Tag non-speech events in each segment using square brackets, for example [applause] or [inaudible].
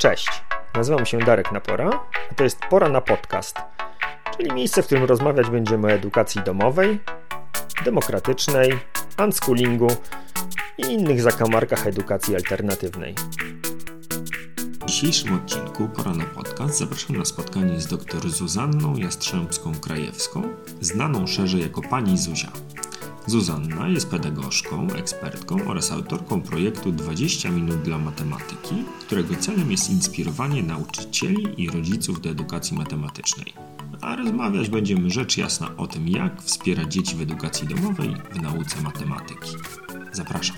Cześć, nazywam się Darek Napora, a to jest Pora na Podcast, czyli miejsce, w którym rozmawiać będziemy o edukacji domowej, demokratycznej, unschoolingu i innych zakamarkach edukacji alternatywnej. W dzisiejszym odcinku Pora na Podcast zapraszam na spotkanie z dr Zuzanną Jastrzębską-Krajewską, znaną szerzej jako Pani Zuzia. Zuzanna jest pedagogzką, ekspertką oraz autorką projektu 20 minut dla matematyki, którego celem jest inspirowanie nauczycieli i rodziców do edukacji matematycznej. A rozmawiać będziemy rzecz jasna o tym, jak wspierać dzieci w edukacji domowej w nauce matematyki. Zapraszam.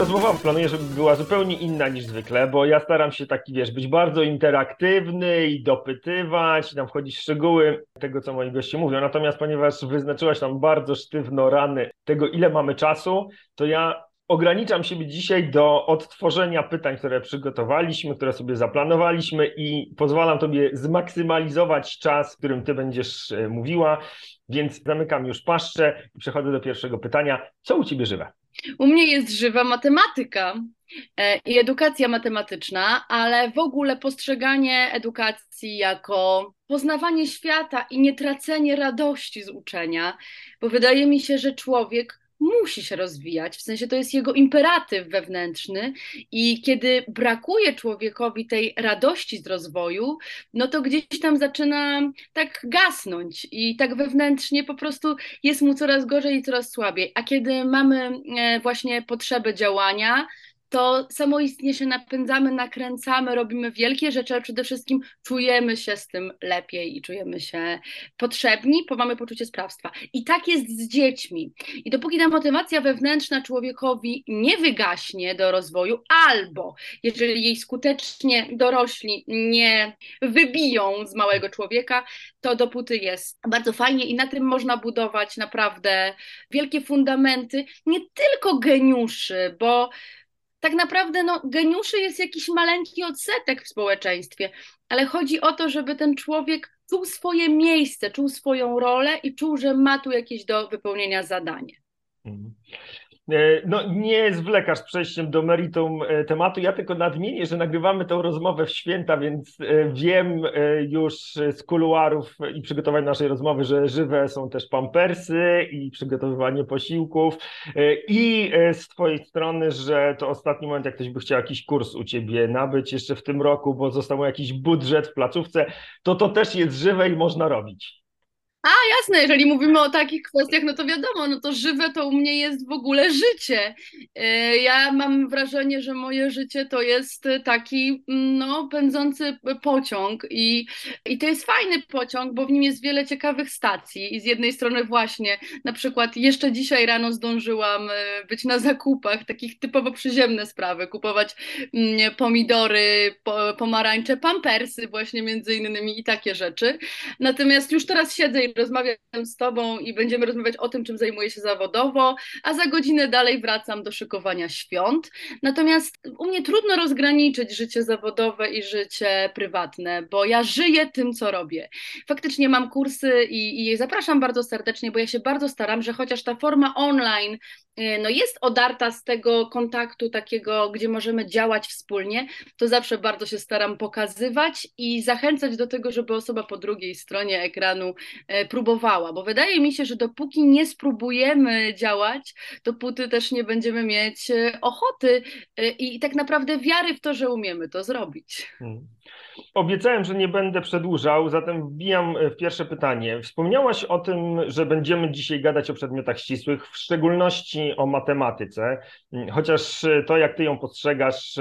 Rozmowa planuję, żeby była zupełnie inna niż zwykle, bo ja staram się taki, wiesz, być bardzo interaktywny i dopytywać, tam wchodzić w szczegóły tego, co moi goście mówią. Natomiast ponieważ wyznaczyłaś tam bardzo sztywno rany tego, ile mamy czasu, to ja ograniczam siebie dzisiaj do odtworzenia pytań, które przygotowaliśmy, które sobie zaplanowaliśmy i pozwalam Tobie zmaksymalizować czas, w którym Ty będziesz e, mówiła. Więc zamykam już paszczę i przechodzę do pierwszego pytania. Co u Ciebie żywe? U mnie jest żywa matematyka e, i edukacja matematyczna, ale w ogóle postrzeganie edukacji jako poznawanie świata i nietracenie radości z uczenia, bo wydaje mi się, że człowiek musi się rozwijać, w sensie to jest jego imperatyw wewnętrzny i kiedy brakuje człowiekowi tej radości z rozwoju, no to gdzieś tam zaczyna tak gasnąć i tak wewnętrznie po prostu jest mu coraz gorzej i coraz słabiej. A kiedy mamy e, właśnie potrzebę działania, to samoistnie się napędzamy, nakręcamy, robimy wielkie rzeczy, ale przede wszystkim czujemy się z tym lepiej i czujemy się potrzebni, bo mamy poczucie sprawstwa. I tak jest z dziećmi. I dopóki ta motywacja wewnętrzna człowiekowi nie wygaśnie do rozwoju, albo jeżeli jej skutecznie dorośli nie wybiją z małego człowieka, to dopóty jest bardzo fajnie i na tym można budować naprawdę wielkie fundamenty, nie tylko geniuszy, bo tak naprawdę no, geniuszy jest jakiś maleńki odsetek w społeczeństwie, ale chodzi o to, żeby ten człowiek czuł swoje miejsce, czuł swoją rolę i czuł, że ma tu jakieś do wypełnienia zadanie. Mhm. E, no, nie zwlekasz przejściem do meritum e, tematu. Ja tylko nadmienię, że nagrywamy tę rozmowę w święta, więc e, wiem już z kuluarów i przygotowań naszej rozmowy, że żywe są też pampersy i przygotowywanie posiłków. I z Twojej strony, że to ostatni moment, jak ktoś by chciał jakiś kurs u Ciebie nabyć jeszcze w tym roku, bo został jakiś budżet w placówce, to to też jest żywe i można robić. A jasne, jeżeli mówimy o takich kwestiach, no to wiadomo, no to żywe to u mnie jest w ogóle życie. E, ja mam wrażenie, że moje życie to jest taki no, pędzący pociąg i, i to jest fajny pociąg, bo w nim jest wiele ciekawych stacji i z jednej strony właśnie na przykład jeszcze dzisiaj rano zdążyłam e, być na zakupach, takich typowo przyziemne sprawy, kupować mm, pomidory, pomarańcze, pampersy właśnie między innymi i takie rzeczy. Natomiast już teraz siedzę rozmawiam z Tobą i będziemy rozmawiać o tym, czym zajmuję się zawodowo, a za godzinę dalej wracam do szykowania świąt. Natomiast u mnie trudno rozgraniczyć życie zawodowe i życie prywatne, bo ja żyję tym, co robię. Faktycznie mam kursy i, i zapraszam bardzo serdecznie, bo ja się bardzo staram, że chociaż ta forma online y, no jest odarta z tego kontaktu takiego, gdzie możemy działać wspólnie, to zawsze bardzo się staram pokazywać i zachęcać do tego, żeby osoba po drugiej stronie ekranu y, próbowała, bo wydaje mi się, że dopóki nie spróbujemy działać, dopóty też nie będziemy mieć e, ochoty e, i tak naprawdę wiary w to, że umiemy to zrobić. Hmm. Obiecałem, że nie będę przedłużał, zatem wbijam w pierwsze pytanie. Wspomniałaś o tym, że będziemy dzisiaj gadać o przedmiotach ścisłych, w szczególności o matematyce, chociaż to, jak ty ją postrzegasz,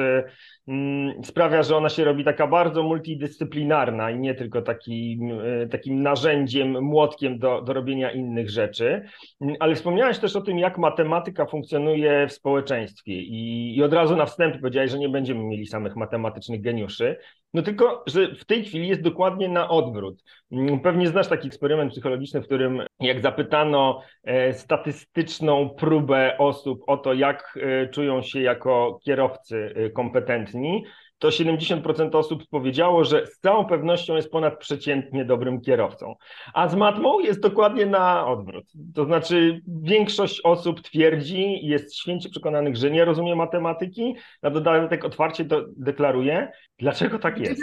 sprawia, że ona się robi taka bardzo multidyscyplinarna i nie tylko taki, e, takim narzędziem, młotkiem do, do robienia innych rzeczy. Mm, ale wspomniałeś też o tym, jak matematyka funkcjonuje w społeczeństwie i, i od razu na wstępie powiedziałeś, że nie będziemy mieli samych matematycznych geniuszy. No tylko, że w tej chwili jest dokładnie na odwrót. Mm, pewnie znasz taki eksperyment psychologiczny, w którym jak zapytano e, statystyczną próbę osób o to, jak e, czują się jako kierowcy kompetentni, to 70% osób powiedziało, że z całą pewnością jest ponadprzeciętnie dobrym kierowcą. A z matmą jest dokładnie na odwrót. To znaczy, większość osób twierdzi, jest święcie przekonanych, że nie rozumie matematyki, na dodatek otwarcie to deklaruje. Dlaczego tak jest?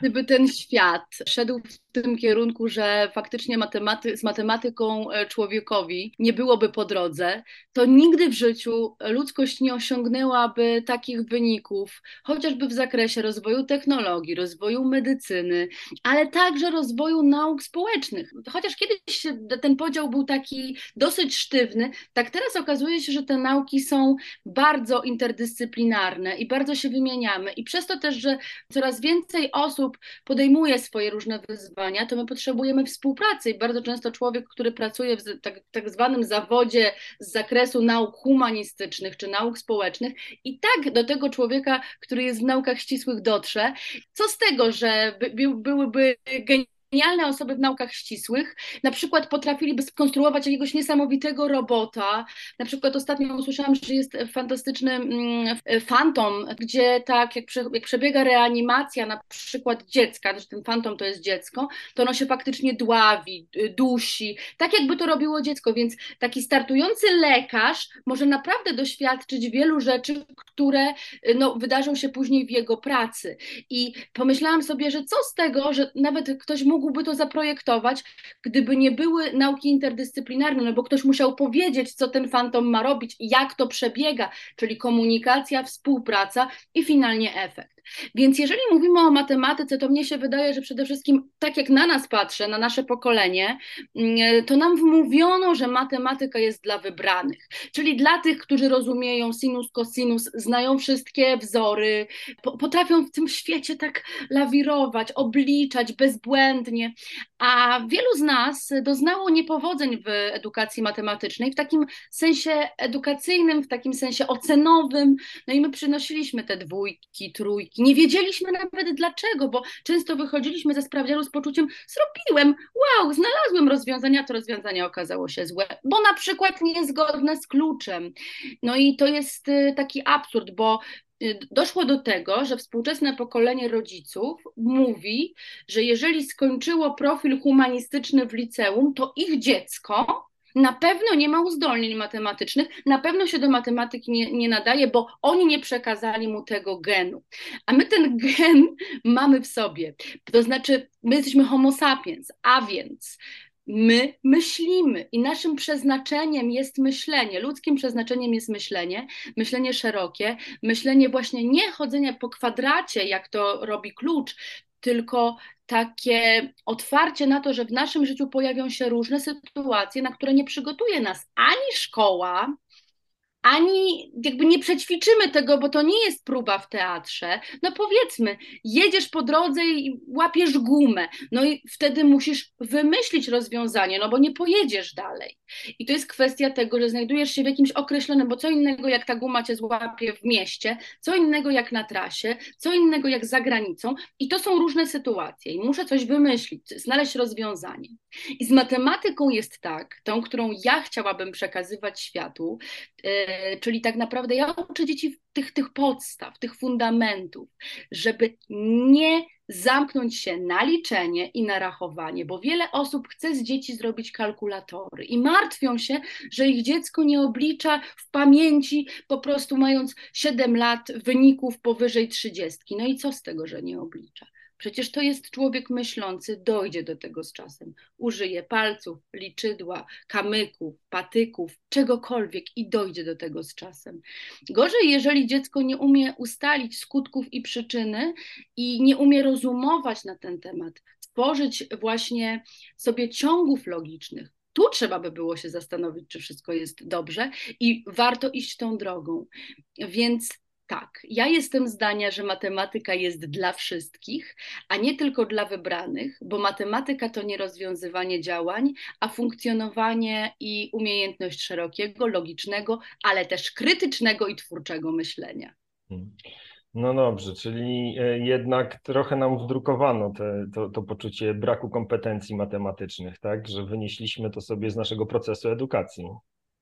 Gdyby ten świat szedł w tym kierunku, że faktycznie matematy z matematyką e, człowiekowi nie byłoby po drodze, to nigdy w życiu ludzkość nie osiągnęłaby takich wyników, chociażby w zakresie rozwoju technologii, rozwoju medycyny, ale także rozwoju nauk społecznych. Chociaż kiedyś ten podział był taki dosyć sztywny, tak teraz okazuje się, że te nauki są bardzo interdyscyplinarne i bardzo się wymieniamy. I przez to też, że coraz więcej osób podejmuje swoje różne wyzwania, to my potrzebujemy współpracy. I bardzo często człowiek, który pracuje w tak, tak zwanym zawodzie z zakresu nauk humanistycznych czy nauk społecznych, i tak do tego człowieka, który jest w naukach ścisłych, dotrze. Co z tego, że by, by, byłyby genialne genialne osoby w naukach ścisłych, na przykład potrafiliby skonstruować jakiegoś niesamowitego robota. Na przykład ostatnio usłyszałam, że jest fantastyczny mm, fantom, gdzie tak jak, prze, jak przebiega reanimacja na przykład dziecka, że ten fantom to jest dziecko, to ono się faktycznie dławi, dusi, tak jakby to robiło dziecko, więc taki startujący lekarz może naprawdę doświadczyć wielu rzeczy, które no, wydarzą się później w jego pracy. I pomyślałam sobie, że co z tego, że nawet ktoś mógł mógłby to zaprojektować, gdyby nie były nauki interdyscyplinarne, no bo ktoś musiał powiedzieć, co ten fantom ma robić, jak to przebiega, czyli komunikacja, współpraca i finalnie efekt. Więc jeżeli mówimy o matematyce, to mnie się wydaje, że przede wszystkim, tak jak na nas patrzę, na nasze pokolenie, mm, to nam wmówiono, że matematyka jest dla wybranych, czyli dla tych, którzy rozumieją sinus, cosinus, znają wszystkie wzory, potrafią w tym świecie tak lawirować, obliczać bezbłędnie, a wielu z nas doznało niepowodzeń w edukacji matematycznej, w takim sensie edukacyjnym, w takim sensie ocenowym, no i my przynosiliśmy te dwójki, trójki, nie wiedzieliśmy nawet dlaczego, bo często wychodziliśmy ze sprawdzianu z poczuciem, zrobiłem, wow, znalazłem rozwiązanie, a to rozwiązanie okazało się złe, bo na przykład niezgodne z kluczem. No i to jest y, taki absurd, bo doszło do tego, że współczesne pokolenie rodziców mówi, że jeżeli skończyło profil humanistyczny w liceum, to ich dziecko na pewno nie ma uzdolnień matematycznych, na pewno się do matematyki nie, nie nadaje, bo oni nie przekazali mu tego genu. A my ten [laughs] gen mamy w sobie. To znaczy, my jesteśmy homo sapiens, a więc my myślimy i naszym przeznaczeniem jest myślenie, ludzkim przeznaczeniem jest myślenie, myślenie szerokie, myślenie właśnie nie chodzenia po kwadracie, jak to robi klucz, tylko takie otwarcie na to, że w naszym życiu pojawią się różne sytuacje, na które nie przygotuje nas ani szkoła, ani jakby nie przećwiczymy tego, bo to nie jest próba w teatrze. No powiedzmy, jedziesz po drodze i łapiesz gumę, no i wtedy musisz wymyślić rozwiązanie, no bo nie pojedziesz dalej. I to jest kwestia tego, że znajdujesz się w jakimś określonym, bo co innego jak ta guma cię złapie w mieście, co innego jak na trasie, co innego jak za granicą i to są różne sytuacje i muszę coś wymyślić, znaleźć rozwiązanie. I z matematyką jest tak, tą, którą ja chciałabym przekazywać światu, yy, czyli tak naprawdę ja uczę dzieci tych, tych podstaw, tych fundamentów, żeby nie zamknąć się na liczenie i na rachowanie, bo wiele osób chce z dzieci zrobić kalkulatory i martwią się, że ich dziecko nie oblicza w pamięci, po prostu mając 7 lat wyników powyżej 30. No i co z tego, że nie oblicza? Przecież to jest człowiek myślący, dojdzie do tego z czasem. Użyje palców, liczydła, kamyków, patyków, czegokolwiek i dojdzie do tego z czasem. Gorzej, jeżeli dziecko nie umie ustalić skutków i przyczyny i nie umie rozumować na ten temat, tworzyć właśnie sobie ciągów logicznych, tu trzeba by było się zastanowić, czy wszystko jest dobrze i warto iść tą drogą. Więc tak, ja jestem zdania, że matematyka jest dla wszystkich, a nie tylko dla wybranych, bo matematyka to nie rozwiązywanie działań, a funkcjonowanie i umiejętność szerokiego, logicznego, ale też krytycznego i twórczego myślenia. Hmm. No dobrze, czyli e, jednak trochę nam wdrukowano te, to, to poczucie braku kompetencji matematycznych, tak? Że wynieśliśmy to sobie z naszego procesu edukacji.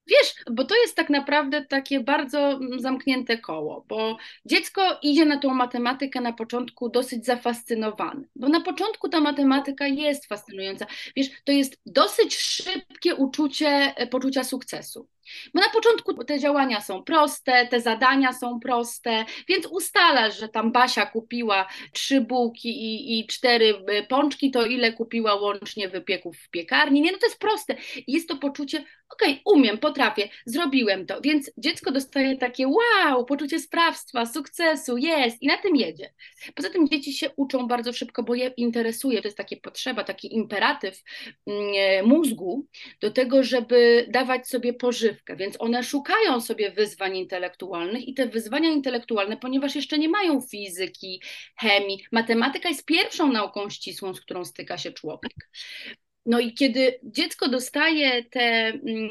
Wiesz, bo to jest tak naprawdę takie bardzo mm, zamknięte koło, bo dziecko idzie na tą matematykę na początku dosyć zafascynowane, bo na początku ta matematyka jest fascynująca. Wiesz, to jest dosyć szybkie uczucie e, poczucia sukcesu. Bo na początku te działania są proste, te zadania są proste, więc ustalasz, że tam Basia kupiła trzy bułki i, i cztery e, pączki, to ile kupiła łącznie wypieków w piekarni. Nie, no to jest proste. Jest to poczucie, okej, okay, umiem, potrafię, zrobiłem to. Więc dziecko dostaje takie wow, poczucie sprawstwa, sukcesu, jest i na tym jedzie. Poza tym dzieci się uczą bardzo szybko, bo je interesuje, to jest takie potrzeba, taki imperatyw mm, e, mózgu do tego, żeby dawać sobie pożywkę, więc one szukają sobie wyzwań intelektualnych i te wyzwania intelektualne, ponieważ jeszcze nie mają fizyki, chemii, matematyka jest pierwszą nauką ścisłą, z którą styka się człowiek. No i kiedy dziecko dostaje te, mm,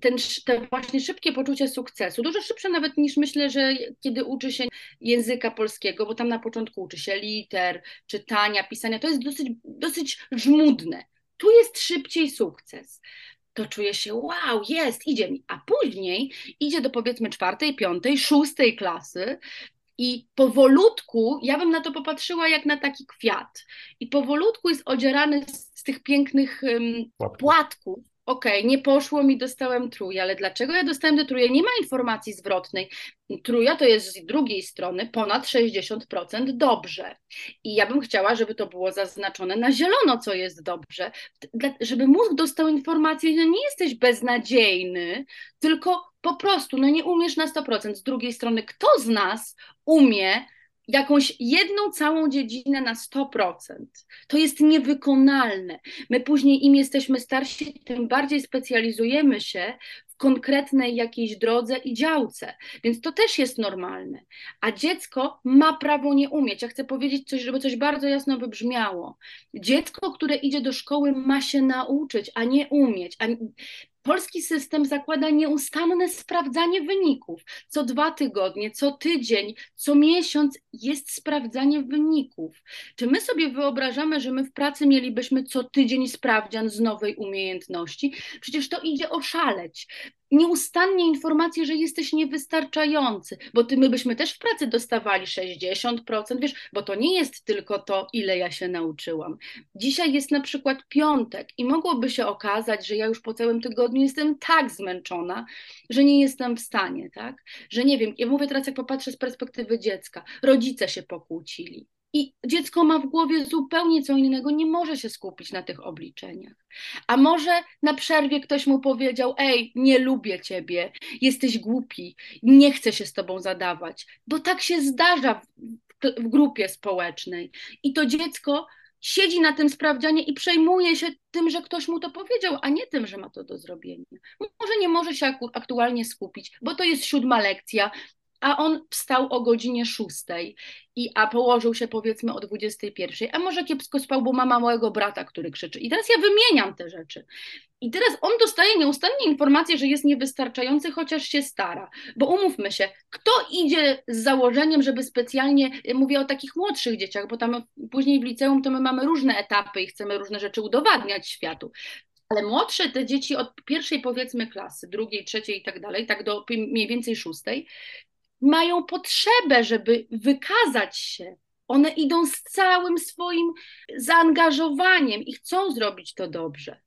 ten, te właśnie szybkie poczucie sukcesu, dużo szybsze nawet niż myślę, że kiedy uczy się języka polskiego, bo tam na początku uczy się liter, czytania, pisania, to jest dosyć, dosyć żmudne. Tu jest szybciej sukces to czuje się, wow, jest, idzie mi. A później idzie do powiedzmy czwartej, piątej, szóstej klasy i powolutku, ja bym na to popatrzyła jak na taki kwiat. I powolutku jest odzierany z, z tych pięknych um, płatków okej, okay, nie poszło mi, dostałem truje, ale dlaczego ja dostałem te truje? Nie ma informacji zwrotnej. Truja to jest z drugiej strony ponad 60% dobrze. I ja bym chciała, żeby to było zaznaczone na zielono, co jest dobrze, żeby mózg dostał informację, że nie jesteś beznadziejny, tylko po prostu, no nie umiesz na 100%. Z drugiej strony, kto z nas umie jakąś jedną całą dziedzinę na 100%. To jest niewykonalne. My później, im jesteśmy starsi, tym bardziej specjalizujemy się w konkretnej jakiejś drodze i działce, więc to też jest normalne. A dziecko ma prawo nie umieć. Ja chcę powiedzieć coś, żeby coś bardzo jasno wybrzmiało. Dziecko, które idzie do szkoły, ma się nauczyć, a nie umieć. A Polski system zakłada nieustanne sprawdzanie wyników. Co dwa tygodnie, co tydzień, co miesiąc jest sprawdzanie wyników. Czy my sobie wyobrażamy, że my w pracy mielibyśmy co tydzień sprawdzian z nowej umiejętności? Przecież to idzie oszaleć nieustannie informacje, że jesteś niewystarczający, bo ty, my byśmy też w pracy dostawali 60%, wiesz, bo to nie jest tylko to, ile ja się nauczyłam. Dzisiaj jest na przykład piątek i mogłoby się okazać, że ja już po całym tygodniu jestem tak zmęczona, że nie jestem w stanie, tak? Że nie wiem, ja mówię teraz, jak popatrzę z perspektywy dziecka, rodzice się pokłócili i dziecko ma w głowie zupełnie co innego, nie może się skupić na tych obliczeniach. A może na przerwie ktoś mu powiedział: Ej, nie lubię ciebie, jesteś głupi, nie chcę się z tobą zadawać, bo tak się zdarza w, w grupie społecznej. I to dziecko siedzi na tym sprawdzianie i przejmuje się tym, że ktoś mu to powiedział, a nie tym, że ma to do zrobienia. Może nie może się aktualnie skupić, bo to jest siódma lekcja, a on wstał o godzinie szóstej, i, a położył się powiedzmy o 21, a może kiepsko spał, bo mama mojego brata, który krzyczy. I teraz ja wymieniam te rzeczy. I teraz on dostaje nieustannie informację, że jest niewystarczający, chociaż się stara. Bo umówmy się, kto idzie z założeniem, żeby specjalnie, mówię o takich młodszych dzieciach, bo tam później w liceum to my mamy różne etapy i chcemy różne rzeczy udowadniać światu. Ale młodsze te dzieci od pierwszej powiedzmy klasy, drugiej, trzeciej i tak dalej, tak do mniej więcej szóstej, mają potrzebę, żeby wykazać się. One idą z całym swoim zaangażowaniem i chcą zrobić to dobrze.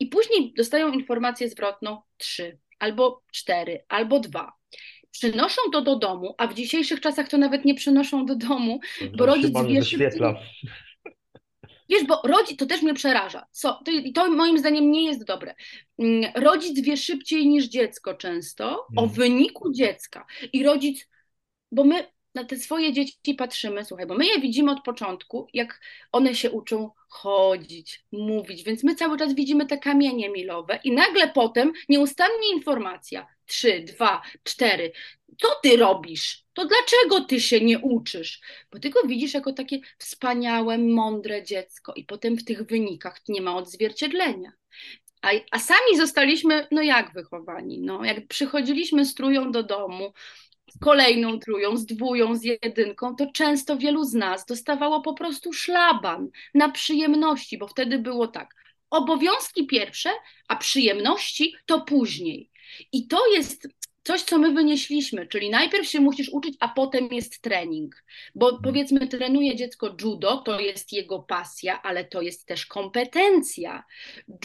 I później dostają informację zwrotną trzy, albo cztery, albo dwa. Przynoszą to do domu, a w dzisiejszych czasach to nawet nie przynoszą do domu, bo rodzic wie Wiesz, bo rodzic, to też mnie przeraża. Co, to, to moim zdaniem nie jest dobre. Mm, rodzic wie szybciej niż dziecko często o mhm. wyniku dziecka. I rodzic, bo my na te swoje dzieci patrzymy, słuchaj, bo my je widzimy od początku, jak one się uczą chodzić, mówić, więc my cały czas widzimy te kamienie milowe i nagle potem nieustannie informacja, trzy, dwa, cztery, co ty robisz? To dlaczego ty się nie uczysz? Bo ty go widzisz jako takie wspaniałe, mądre dziecko i potem w tych wynikach nie ma odzwierciedlenia. A, a sami zostaliśmy, no jak wychowani? No, jak przychodziliśmy z tróją do domu, z kolejną tróją, z dwóją, z jedynką, to często wielu z nas dostawało po prostu szlaban na przyjemności, bo wtedy było tak, obowiązki pierwsze, a przyjemności to później. I to jest coś, co my wynieśliśmy, czyli najpierw się musisz uczyć, a potem jest trening. Bo mhm. powiedzmy, trenuje dziecko judo, to jest jego pasja, ale to jest też kompetencja.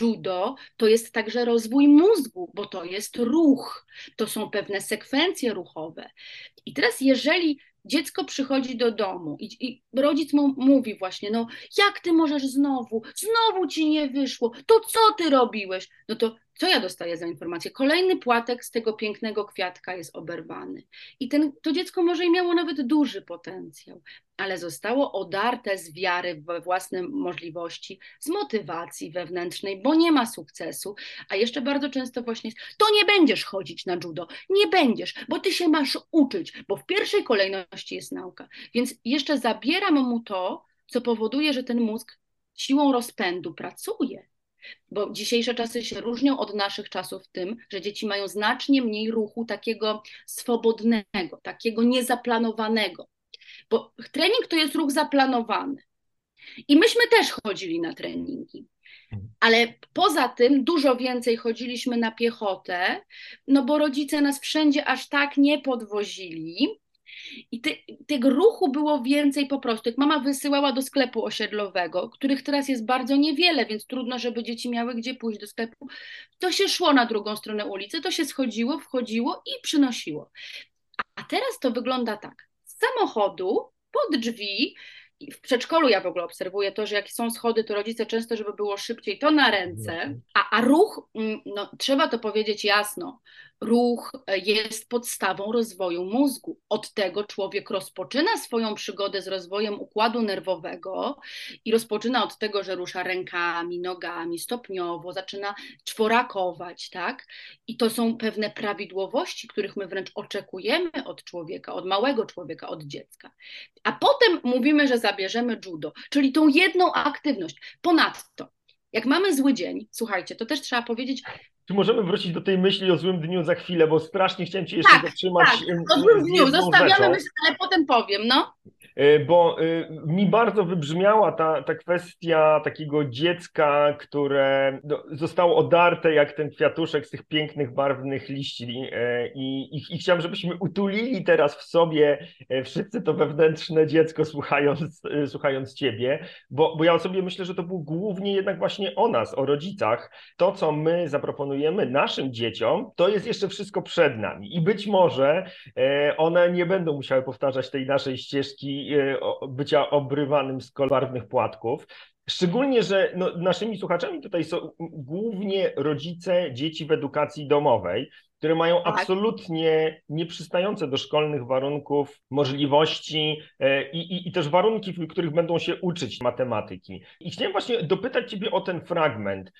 Judo to jest także rozwój mózgu, bo to jest ruch, to są pewne sekwencje ruchowe. I teraz, jeżeli dziecko przychodzi do domu i, i, rodzic mu mówi właśnie, no jak ty możesz znowu, znowu ci nie wyszło, to co ty robiłeś? No to co ja dostaję za informację? Kolejny płatek z tego pięknego kwiatka jest oberwany. I ten, to dziecko może i miało nawet duży potencjał, ale zostało odarte z wiary we własne możliwości, z motywacji wewnętrznej, bo nie ma sukcesu. A jeszcze bardzo często właśnie jest, to nie będziesz chodzić na judo, nie będziesz, bo ty się masz uczyć, bo w pierwszej kolejności jest nauka. Więc jeszcze zabieram mu to, co powoduje, że ten mózg siłą rozpędu pracuje bo dzisiejsze czasy się różnią od naszych czasów w tym, że dzieci mają znacznie mniej ruchu takiego swobodnego, takiego niezaplanowanego. Bo trening to jest ruch zaplanowany. I myśmy też chodzili na treningi. Ale poza tym dużo więcej chodziliśmy na piechotę, no bo rodzice nas wszędzie aż tak nie podwozili, i ty, tego ruchu było więcej po prostu. Jak mama wysyłała do sklepu osiedlowego, których teraz jest bardzo niewiele, więc trudno, żeby dzieci miały gdzie pójść do sklepu, to się szło na drugą stronę ulicy, to się schodziło, wchodziło i przynosiło. A teraz to wygląda tak. Z samochodu pod drzwi w przedszkolu ja w ogóle obserwuję to, że jak są schody, to rodzice często, żeby było szybciej, to na ręce, a, a ruch, mm, no, trzeba to powiedzieć jasno, ruch e, jest podstawą rozwoju mózgu. Od tego człowiek rozpoczyna swoją przygodę z rozwojem układu nerwowego i rozpoczyna od tego, że rusza rękami, nogami, stopniowo, zaczyna czworakować, tak? I to są pewne prawidłowości, których my wręcz oczekujemy od człowieka, od małego człowieka, od dziecka. A potem mówimy, że zabierzemy judo, czyli tą jedną aktywność. Ponadto, jak mamy zły dzień, słuchajcie, to też trzeba powiedzieć, czy możemy wrócić do tej myśli o złym dniu za chwilę, bo strasznie chciałem Cię jeszcze tak, zatrzymać. Tak, o złym dniu, zostawiamy myśl, ale potem powiem, no. E, bo e, mi bardzo wybrzmiała ta, ta kwestia takiego dziecka, które zostało odarte jak ten kwiatuszek z tych pięknych, barwnych liści e, i, i, i chciałem, żebyśmy utulili teraz w sobie wszyscy to wewnętrzne dziecko słuchając, słuchając Ciebie, bo, bo ja sobie myślę, że to był głównie jednak właśnie o nas, o rodzicach. To, co my zaproponujemy naszym dzieciom, to jest jeszcze wszystko przed nami i być może one nie będą musiały powtarzać tej naszej ścieżki E, bycia obrywanym z barwnych płatków. Szczególnie, że no, naszymi słuchaczami tutaj są głównie rodzice dzieci w edukacji domowej, które mają tak. absolutnie nieprzystające do szkolnych warunków możliwości e, i, i, i, też warunki, w których będą się uczyć matematyki. I chciałem właśnie dopytać Ciebie o ten fragment.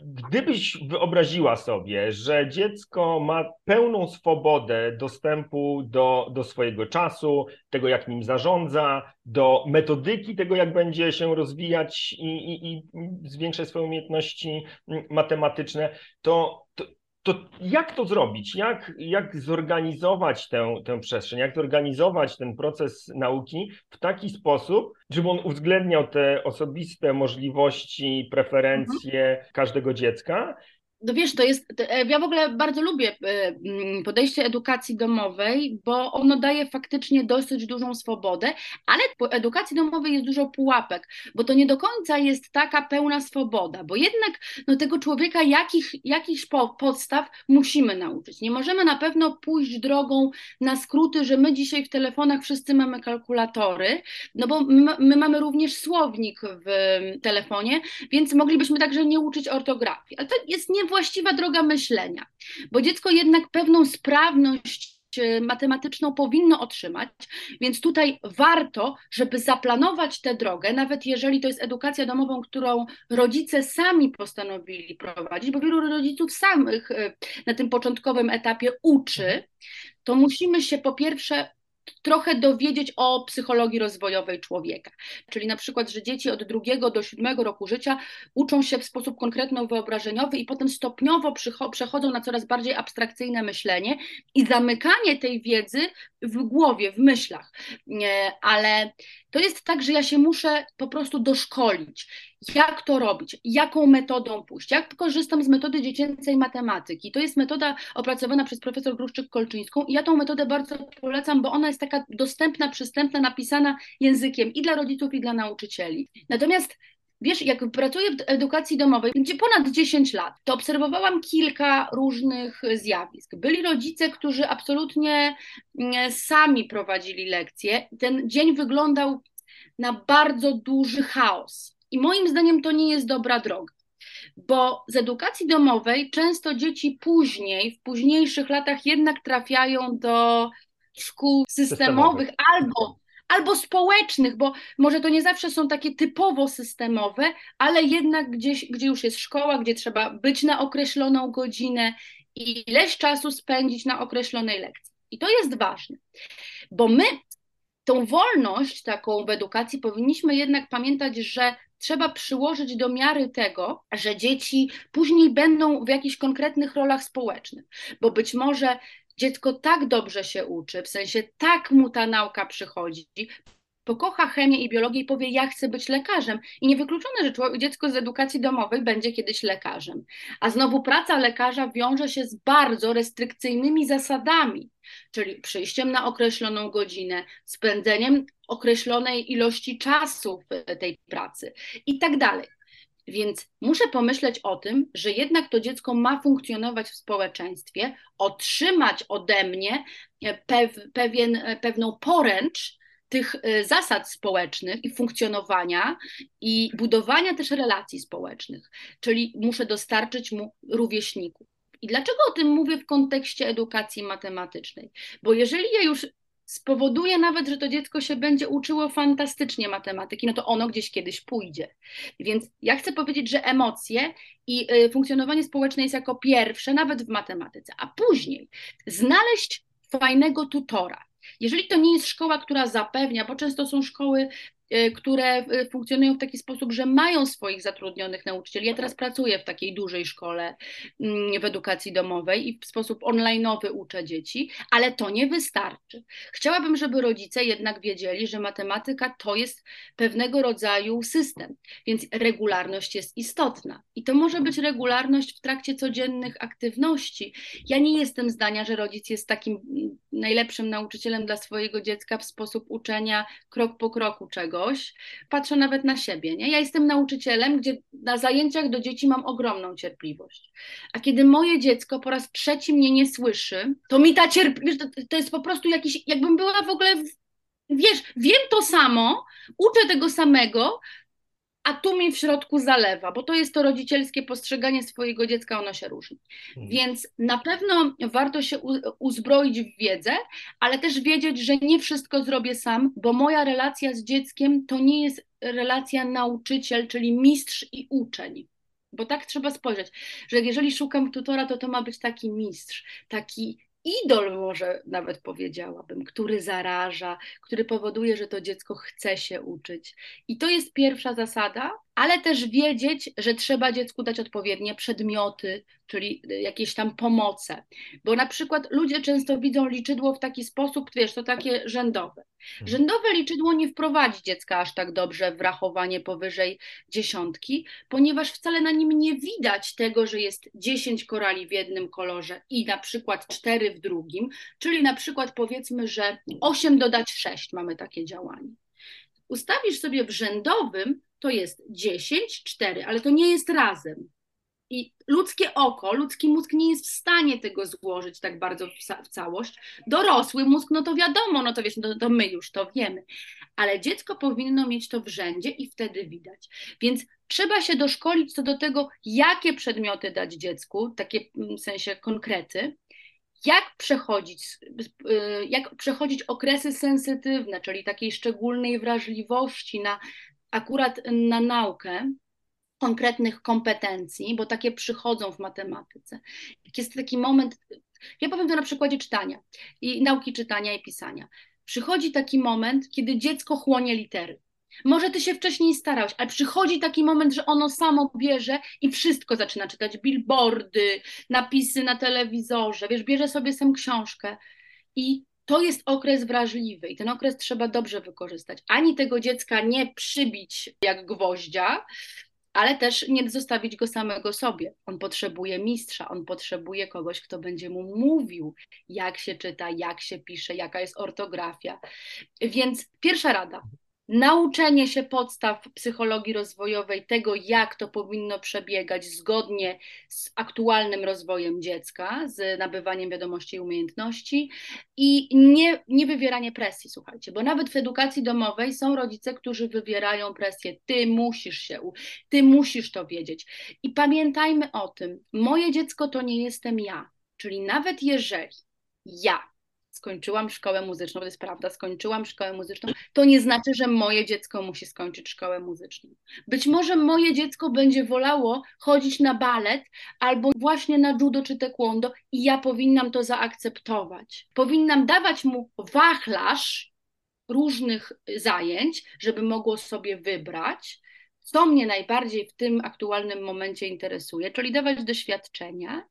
Gdybyś wyobraziła sobie, że dziecko ma pełną swobodę dostępu do, do swojego czasu, tego jak nim zarządza, do metodyki tego, jak będzie się rozwijać i, i, i zwiększać swoje umiejętności matematyczne, to, to, to jak to zrobić? Jak, jak zorganizować tę, tę przestrzeń? Jak zorganizować ten proces nauki w taki sposób, żeby on uwzględniał te osobiste możliwości, preferencje mhm. każdego dziecka no wiesz, to jest, e, ja w ogóle bardzo lubię e, mm, podejście edukacji domowej, bo ono daje faktycznie dosyć dużą swobodę, ale po edukacji domowej jest dużo pułapek, bo to nie do końca jest taka pełna swoboda, bo jednak no, tego człowieka jakich, jakichś podstaw musimy nauczyć. Nie możemy na pewno pójść drogą na skróty, że my dzisiaj w telefonach wszyscy mamy kalkulatory, no bo my, my mamy również słownik w telefonie, więc moglibyśmy także nie uczyć ortografii, ale to jest nie właściwa droga myślenia, bo dziecko jednak pewną sprawność e, matematyczną powinno otrzymać, więc tutaj warto, żeby zaplanować tę drogę, nawet jeżeli to jest edukacja domową, którą rodzice sami postanowili prowadzić, bo wielu rodziców samych e, na tym początkowym etapie uczy, to musimy się po pierwsze trochę dowiedzieć o psychologii rozwojowej człowieka. Czyli na przykład, że dzieci od drugiego do siódmego roku życia uczą się w sposób konkretno-wyobrażeniowy i potem stopniowo przechodzą na coraz bardziej abstrakcyjne myślenie i zamykanie tej wiedzy w głowie, w myślach. Ale to jest tak, że ja się muszę po prostu doszkolić. Jak to robić, jaką metodą pójść. Jak korzystam z metody dziecięcej matematyki. To jest metoda opracowana przez profesor Gruszczyk-Kolczyńską i ja tą metodę bardzo polecam, bo ona jest taka dostępna, przystępna, napisana językiem i dla rodziców, i dla nauczycieli. Natomiast Wiesz, jak pracuję w edukacji domowej, gdzie ponad 10 lat, to obserwowałam kilka różnych zjawisk. Byli rodzice, którzy absolutnie mm, sami prowadzili lekcje. Ten dzień wyglądał na bardzo duży chaos. I moim zdaniem to nie jest dobra droga, bo z edukacji domowej często dzieci później, w późniejszych latach jednak trafiają do szkół systemowych, systemowych. albo albo społecznych, bo może to nie zawsze są takie typowo systemowe, ale jednak gdzieś, gdzie już jest szkoła, gdzie trzeba być na określoną godzinę i ileś czasu spędzić na określonej lekcji. I to jest ważne, bo my tą wolność taką w edukacji powinniśmy jednak pamiętać, że trzeba przyłożyć do miary tego, że dzieci później będą w jakichś konkretnych rolach społecznych, bo być może dziecko tak dobrze się uczy, w sensie tak mu ta nauka przychodzi, pokocha chemię i biologię i powie, ja chcę być lekarzem. I niewykluczone, że dziecko z edukacji domowej będzie kiedyś lekarzem. A znowu praca lekarza wiąże się z bardzo restrykcyjnymi zasadami, czyli przyjściem na określoną godzinę, spędzeniem określonej ilości czasu w tej pracy i tak dalej. Więc muszę pomyśleć o tym, że jednak to dziecko ma funkcjonować w społeczeństwie, otrzymać ode mnie pew, pewien, pewną poręcz tych e, zasad społecznych i funkcjonowania i budowania też relacji społecznych, czyli muszę dostarczyć mu rówieśników. I dlaczego o tym mówię w kontekście edukacji matematycznej? Bo jeżeli ja już spowoduje nawet, że to dziecko się będzie uczyło fantastycznie matematyki, no to ono gdzieś kiedyś pójdzie. Więc ja chcę powiedzieć, że emocje i y, funkcjonowanie społeczne jest jako pierwsze, nawet w matematyce, a później znaleźć fajnego tutora. Jeżeli to nie jest szkoła, która zapewnia, bo często są szkoły które y, funkcjonują w taki sposób, że mają swoich zatrudnionych nauczycieli. Ja teraz pracuję w takiej dużej szkole mm, w edukacji domowej i w sposób onlineowy uczę dzieci, ale to nie wystarczy. Chciałabym, żeby rodzice jednak wiedzieli, że matematyka to jest pewnego rodzaju system, więc regularność jest istotna. I to może być regularność w trakcie codziennych aktywności. Ja nie jestem zdania, że rodzic jest takim mm, najlepszym nauczycielem dla swojego dziecka w sposób uczenia krok po kroku czego czegoś, patrzę nawet na siebie. Nie? Ja jestem nauczycielem, gdzie na zajęciach do dzieci mam ogromną cierpliwość. A kiedy moje dziecko po raz trzeci mnie nie słyszy, to mi ta cierpliwość, to, to jest po prostu jakiś, jakbym była w ogóle w, wiesz, wiem to samo, uczę tego samego, a tu mi w środku zalewa, bo to jest to rodzicielskie postrzeganie swojego dziecka, ono się różni. Mhm. Więc na pewno warto się uzbroić w wiedzę, ale też wiedzieć, że nie wszystko zrobię sam, bo moja relacja z dzieckiem to nie jest relacja nauczyciel, czyli mistrz i uczeń. Bo tak trzeba spojrzeć, że jeżeli szukam tutora, to to ma być taki mistrz, taki idol, może nawet powiedziałabym, który zaraża, który powoduje, że to dziecko chce się uczyć. I to jest pierwsza zasada, ale też wiedzieć, że trzeba dziecku dać odpowiednie przedmioty, czyli jakieś tam pomoce. Bo na przykład ludzie często widzą liczydło w taki sposób, wiesz, to takie rzędowe. Mhm. Rzędowe liczydło nie wprowadzi dziecka aż tak dobrze w rachowanie powyżej dziesiątki, ponieważ wcale na nim nie widać tego, że jest 10 korali w jednym kolorze i na przykład 4 w drugim, czyli na przykład powiedzmy, że 8 dodać 6 mamy takie działanie. Ustawisz sobie w rzędowym, to jest 10, 4, ale to nie jest razem. I ludzkie oko, ludzki mózg nie jest w stanie tego złożyć tak bardzo w, w całość. Dorosły mózg, no to wiadomo, no to wiesz, no to my już to wiemy. Ale dziecko powinno mieć to w rzędzie i wtedy widać. Więc trzeba się doszkolić co do tego, jakie przedmioty dać dziecku, takie w sensie konkrety, jak przechodzić, y, jak przechodzić okresy sensytywne, czyli takiej szczególnej wrażliwości na akurat na naukę konkretnych kompetencji, bo takie przychodzą w matematyce. Jest taki moment, ja powiem to na przykładzie czytania i nauki czytania i pisania. Przychodzi taki moment, kiedy dziecko chłonie litery. Może ty się wcześniej starałeś, ale przychodzi taki moment, że ono samo bierze i wszystko zaczyna czytać. Billboardy, napisy na telewizorze, wiesz, bierze sobie sam książkę i to jest okres wrażliwy i ten okres trzeba dobrze wykorzystać. Ani tego dziecka nie przybić jak gwoździa, ale też nie zostawić go samego sobie. On potrzebuje mistrza, on potrzebuje kogoś, kto będzie mu mówił, jak się czyta, jak się pisze, jaka jest ortografia. Więc pierwsza rada nauczenie się podstaw psychologii rozwojowej, tego jak to powinno przebiegać zgodnie z aktualnym rozwojem dziecka, z nabywaniem wiadomości i umiejętności i nie, nie wywieranie presji, słuchajcie, bo nawet w edukacji domowej są rodzice, którzy wywierają presję, ty musisz się, ty musisz to wiedzieć. I pamiętajmy o tym, moje dziecko to nie jestem ja, czyli nawet jeżeli ja skończyłam szkołę muzyczną, to jest prawda, skończyłam szkołę muzyczną, to nie znaczy, że moje dziecko musi skończyć szkołę muzyczną. Być może moje dziecko będzie wolało chodzić na balet albo właśnie na judo czy taekwondo i ja powinnam to zaakceptować. Powinnam dawać mu wachlarz różnych zajęć, żeby mogło sobie wybrać, co mnie najbardziej w tym aktualnym momencie interesuje, czyli dawać doświadczenia,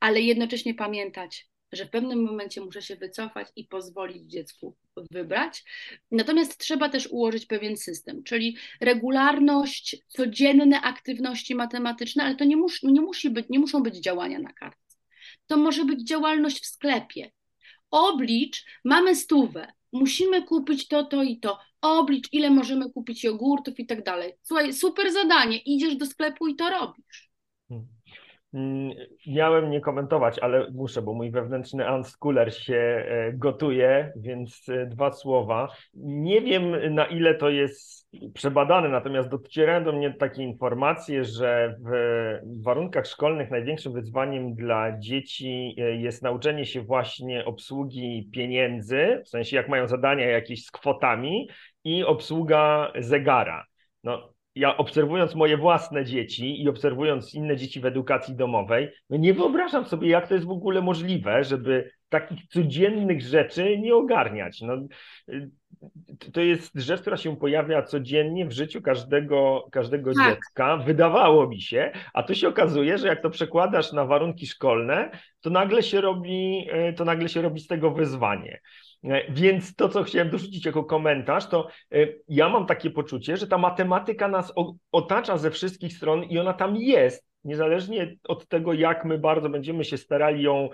ale jednocześnie pamiętać, że w pewnym momencie muszę się wycofać i pozwolić dziecku wybrać. Natomiast trzeba też ułożyć pewien system, czyli regularność, codzienne aktywności matematyczne, ale to nie, mus, nie, musi być, nie muszą być działania na kartce. To może być działalność w sklepie. Oblicz, mamy stówę, musimy kupić to, to i to. Oblicz, ile możemy kupić jogurtów i tak dalej. Słuchaj, super zadanie, idziesz do sklepu i to robisz. Mm, miałem nie komentować, ale muszę, bo mój wewnętrzny unschooler się e, gotuje, więc e, dwa słowa. Nie wiem na ile to jest przebadane, natomiast docierają do mnie takie informacje, że w warunkach szkolnych największym wyzwaniem dla dzieci e, jest nauczenie się właśnie obsługi pieniędzy, w sensie jak mają zadania jakieś z kwotami i obsługa zegara. No, ja obserwując moje własne dzieci i obserwując inne dzieci w edukacji domowej, no nie wyobrażam sobie, jak to jest w ogóle możliwe, żeby takich codziennych rzeczy nie ogarniać. No, to jest rzecz, która się pojawia codziennie w życiu każdego, każdego tak. dziecka, wydawało mi się, a tu się okazuje, że jak to przekładasz na warunki szkolne, to nagle się robi, to nagle się robi z tego wyzwanie. E, więc to, co chciałem dorzucić jako komentarz, to ja mam takie poczucie, że ta matematyka nas otacza ze wszystkich stron i ona tam jest, niezależnie od tego, jak my bardzo będziemy się starali ją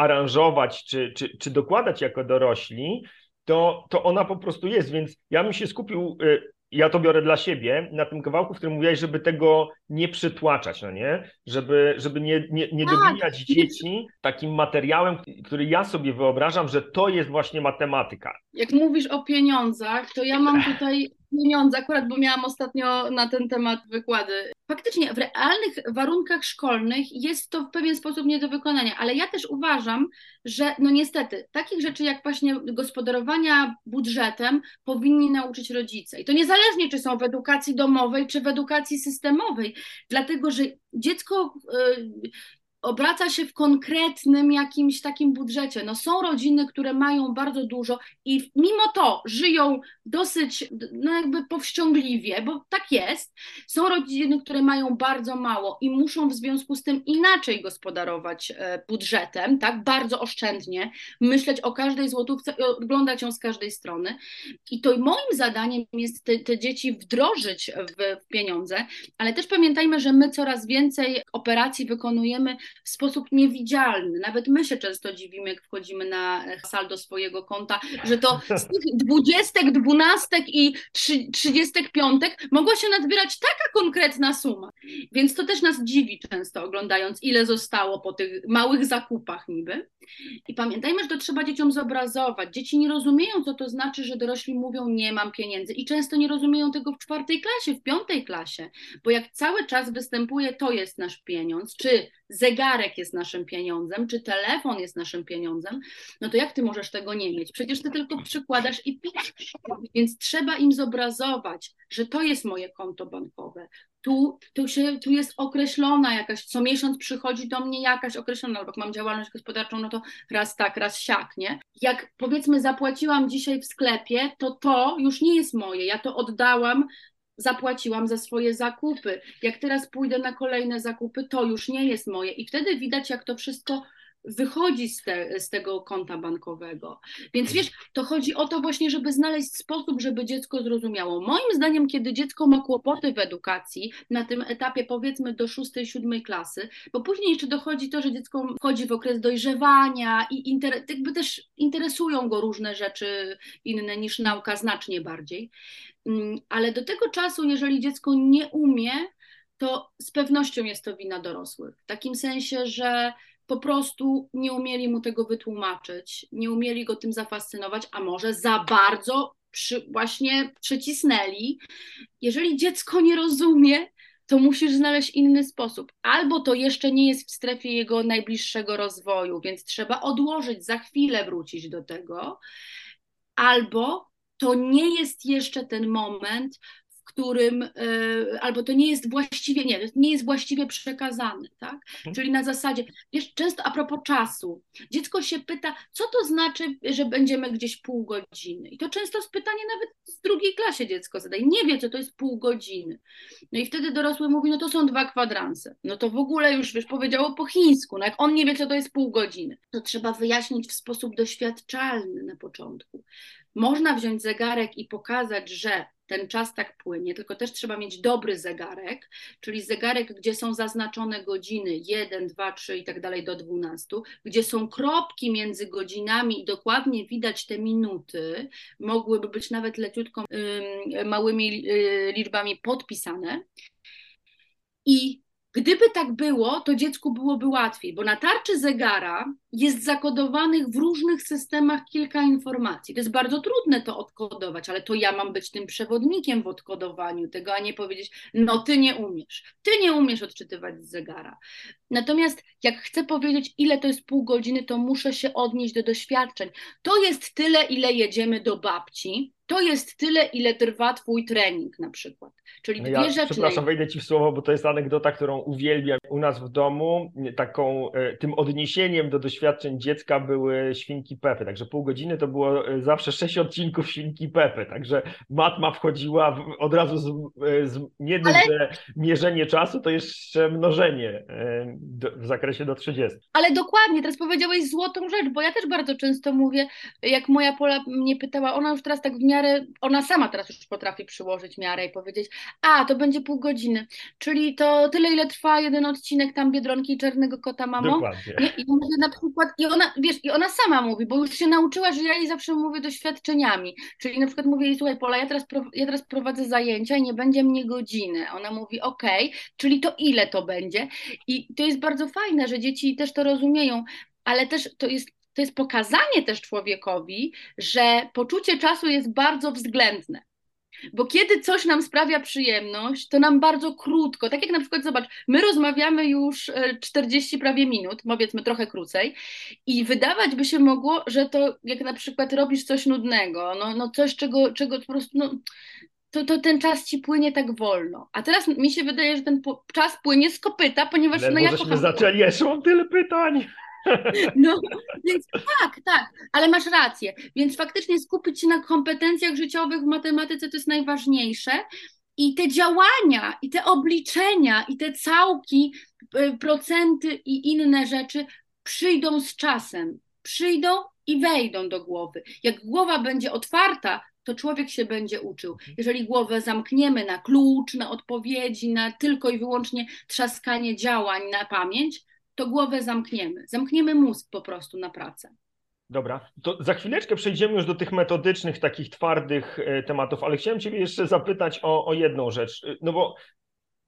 aranżować czy, czy, czy dokładać jako dorośli, to, to ona po prostu jest. Więc ja bym się skupił e, ja to biorę dla siebie na tym kawałku, w którym mówiłeś, żeby tego nie przytłaczać, no nie? Żeby, żeby nie, nie, nie tak. dobijać dzieci takim materiałem, który ja sobie wyobrażam, że to jest właśnie matematyka. Jak mówisz o pieniądzach, to ja mam tutaj pieniądze, akurat bo miałam ostatnio na ten temat wykłady. Faktycznie w realnych warunkach szkolnych jest to w pewien sposób nie do wykonania, ale ja też uważam, że no niestety takich rzeczy jak właśnie gospodarowania budżetem powinni nauczyć rodzice. I to niezależnie czy są w edukacji domowej, czy w edukacji systemowej, dlatego że dziecko y, obraca się w konkretnym jakimś takim budżecie. No są rodziny, które mają bardzo dużo i mimo to żyją dosyć, no jakby powściągliwie, bo tak jest. Są rodziny, które mają bardzo mało i muszą w związku z tym inaczej gospodarować e, budżetem, tak, bardzo oszczędnie, myśleć o każdej złotówce i oglądać ją z każdej strony. I to moim zadaniem jest te, te dzieci wdrożyć w, w pieniądze, ale też pamiętajmy, że my coraz więcej operacji wykonujemy w sposób niewidzialny. Nawet my się często dziwimy, jak wchodzimy na saldo swojego konta, że to z tych dwudziestek, dwunastek i trzydziestek piątek mogła się nadbierać taka konkretna suma. Więc to też nas dziwi często, oglądając, ile zostało po tych małych zakupach niby. I pamiętajmy, że to trzeba dzieciom zobrazować. Dzieci nie rozumieją, co to znaczy, że dorośli mówią, nie mam pieniędzy. I często nie rozumieją tego w czwartej klasie, w piątej klasie, bo jak cały czas występuje, to jest nasz pieniądz, czy zegarek jest naszym pieniądzem, czy telefon jest naszym pieniądzem, no to jak ty możesz tego nie mieć? Przecież ty tylko przykładasz i piszesz. Więc trzeba im zobrazować, że to jest moje konto bankowe. Tu, tu, się, tu jest określona jakaś, co miesiąc przychodzi do mnie jakaś określona, albo jak mam działalność gospodarczą, no to raz tak, raz siak, nie? Jak powiedzmy zapłaciłam dzisiaj w sklepie, to to już nie jest moje, ja to oddałam zapłaciłam za swoje zakupy. Jak teraz pójdę na kolejne zakupy, to już nie jest moje. I wtedy widać, jak to wszystko wychodzi z, te, z tego konta bankowego. Więc wiesz, to chodzi o to właśnie, żeby znaleźć sposób, żeby dziecko zrozumiało. Moim zdaniem, kiedy dziecko ma kłopoty w edukacji, na tym etapie powiedzmy do szóstej, siódmej klasy, bo później jeszcze dochodzi to, że dziecko wchodzi w okres dojrzewania i inter, jakby też interesują go różne rzeczy inne niż nauka znacznie bardziej. Mm, ale do tego czasu, jeżeli dziecko nie umie, to z pewnością jest to wina dorosłych. W takim sensie, że po prostu nie umieli mu tego wytłumaczyć, nie umieli go tym zafascynować, a może za bardzo przy, właśnie przycisnęli. Jeżeli dziecko nie rozumie, to musisz znaleźć inny sposób. Albo to jeszcze nie jest w strefie jego najbliższego rozwoju, więc trzeba odłożyć, za chwilę wrócić do tego, albo to nie jest jeszcze ten moment, którym, e, albo to nie jest właściwie, nie, nie jest właściwie przekazany, tak? Hmm. Czyli na zasadzie, wiesz, często a propos czasu, dziecko się pyta, co to znaczy, że będziemy gdzieś pół godziny? I to często jest pytanie nawet z drugiej klasie dziecko zadaje, nie wie, co to jest pół godziny. No i wtedy dorosły mówi, no to są dwa kwadranse. No to w ogóle już, wiesz, powiedziało po chińsku, no jak on nie wie, co to jest pół godziny, to trzeba wyjaśnić w sposób doświadczalny na początku. Można wziąć zegarek i pokazać, że ten czas tak płynie, tylko też trzeba mieć dobry zegarek, czyli zegarek, gdzie są zaznaczone godziny 1, 2, 3 i tak dalej do 12, gdzie są kropki między godzinami i dokładnie widać te minuty, mogłyby być nawet leciutko małymi y, liczbami podpisane. I Gdyby tak było, to dziecku byłoby łatwiej, bo na tarczy zegara jest zakodowanych w różnych systemach kilka informacji. To jest bardzo trudne to odkodować, ale to ja mam być tym przewodnikiem w odkodowaniu tego, a nie powiedzieć, no ty nie umiesz. Ty nie umiesz odczytywać z zegara. Natomiast jak chcę powiedzieć, ile to jest pół godziny, to muszę się odnieść do doświadczeń. To jest tyle, ile jedziemy do babci, to jest tyle, ile trwa Twój trening na przykład. Czyli dwie ja, rzeczy. Przepraszam, wejdę Ci w słowo, bo to jest anegdota, którą uwielbiam u nas w domu. Taką, e, tym odniesieniem do doświadczeń dziecka były świnki Pepy. Także pół godziny to było e, zawsze sześć odcinków świnki Pepy. Także matma wchodziła w, od razu z, e, z nie dość, Ale... mierzenie czasu, to jeszcze mnożenie do, w zakresie do 30. Ale dokładnie, teraz powiedziałeś złotą rzecz, bo ja też bardzo często mówię, jak moja Pola mnie pytała, ona już teraz tak w miarę miarę, ona sama teraz już potrafi przyłożyć miarę i powiedzieć, a to będzie pół godziny, czyli to tyle, ile trwa jeden odcinek tam Biedronki i Czarnego Kota, mamo. Dokładnie. Nie? I mówię na przykład, i ona, wiesz, i ona sama mówi, bo już się nauczyła, że ja jej zawsze mówię doświadczeniami, czyli na przykład mówię jej, słuchaj Pola, ja teraz, ja teraz prowadzę zajęcia i nie będzie mnie godziny. Ona mówi, okej, okay, czyli to ile to będzie? I to jest bardzo fajne, że dzieci też to rozumieją, ale też to jest to jest pokazanie też człowiekowi, że poczucie czasu jest bardzo względne. Bo kiedy coś nam sprawia przyjemność, to nam bardzo krótko, tak jak na przykład, zobacz, my rozmawiamy już 40 e, prawie minut, powiedzmy trochę krócej, i wydawać by się mogło, że to jak na przykład robisz coś nudnego, no, no coś, czego, czego po prostu, no, to, to ten czas ci płynie tak wolno. A teraz mi się wydaje, że ten czas płynie z kopyta, ponieważ Ledwo no ja kocham... zaczęli, jeszcze mam tyle pytań. [laughs] No, więc tak, tak, ale masz rację. Więc faktycznie skupić się na kompetencjach życiowych w matematyce to jest najważniejsze. I te działania, i te obliczenia, i te całki, y, procenty i inne rzeczy przyjdą z czasem. Przyjdą i wejdą do głowy. Jak głowa będzie otwarta, to człowiek się będzie uczył. Jeżeli głowę zamkniemy na klucz, na odpowiedzi, na tylko i wyłącznie trzaskanie działań na pamięć, to głowę zamkniemy. Zamkniemy mózg po prostu na pracę. Dobra, to za chwileczkę przejdziemy już do tych metodycznych, takich twardych e, tematów, ale chciałem Ciebie jeszcze zapytać o, o jedną rzecz. E, no bo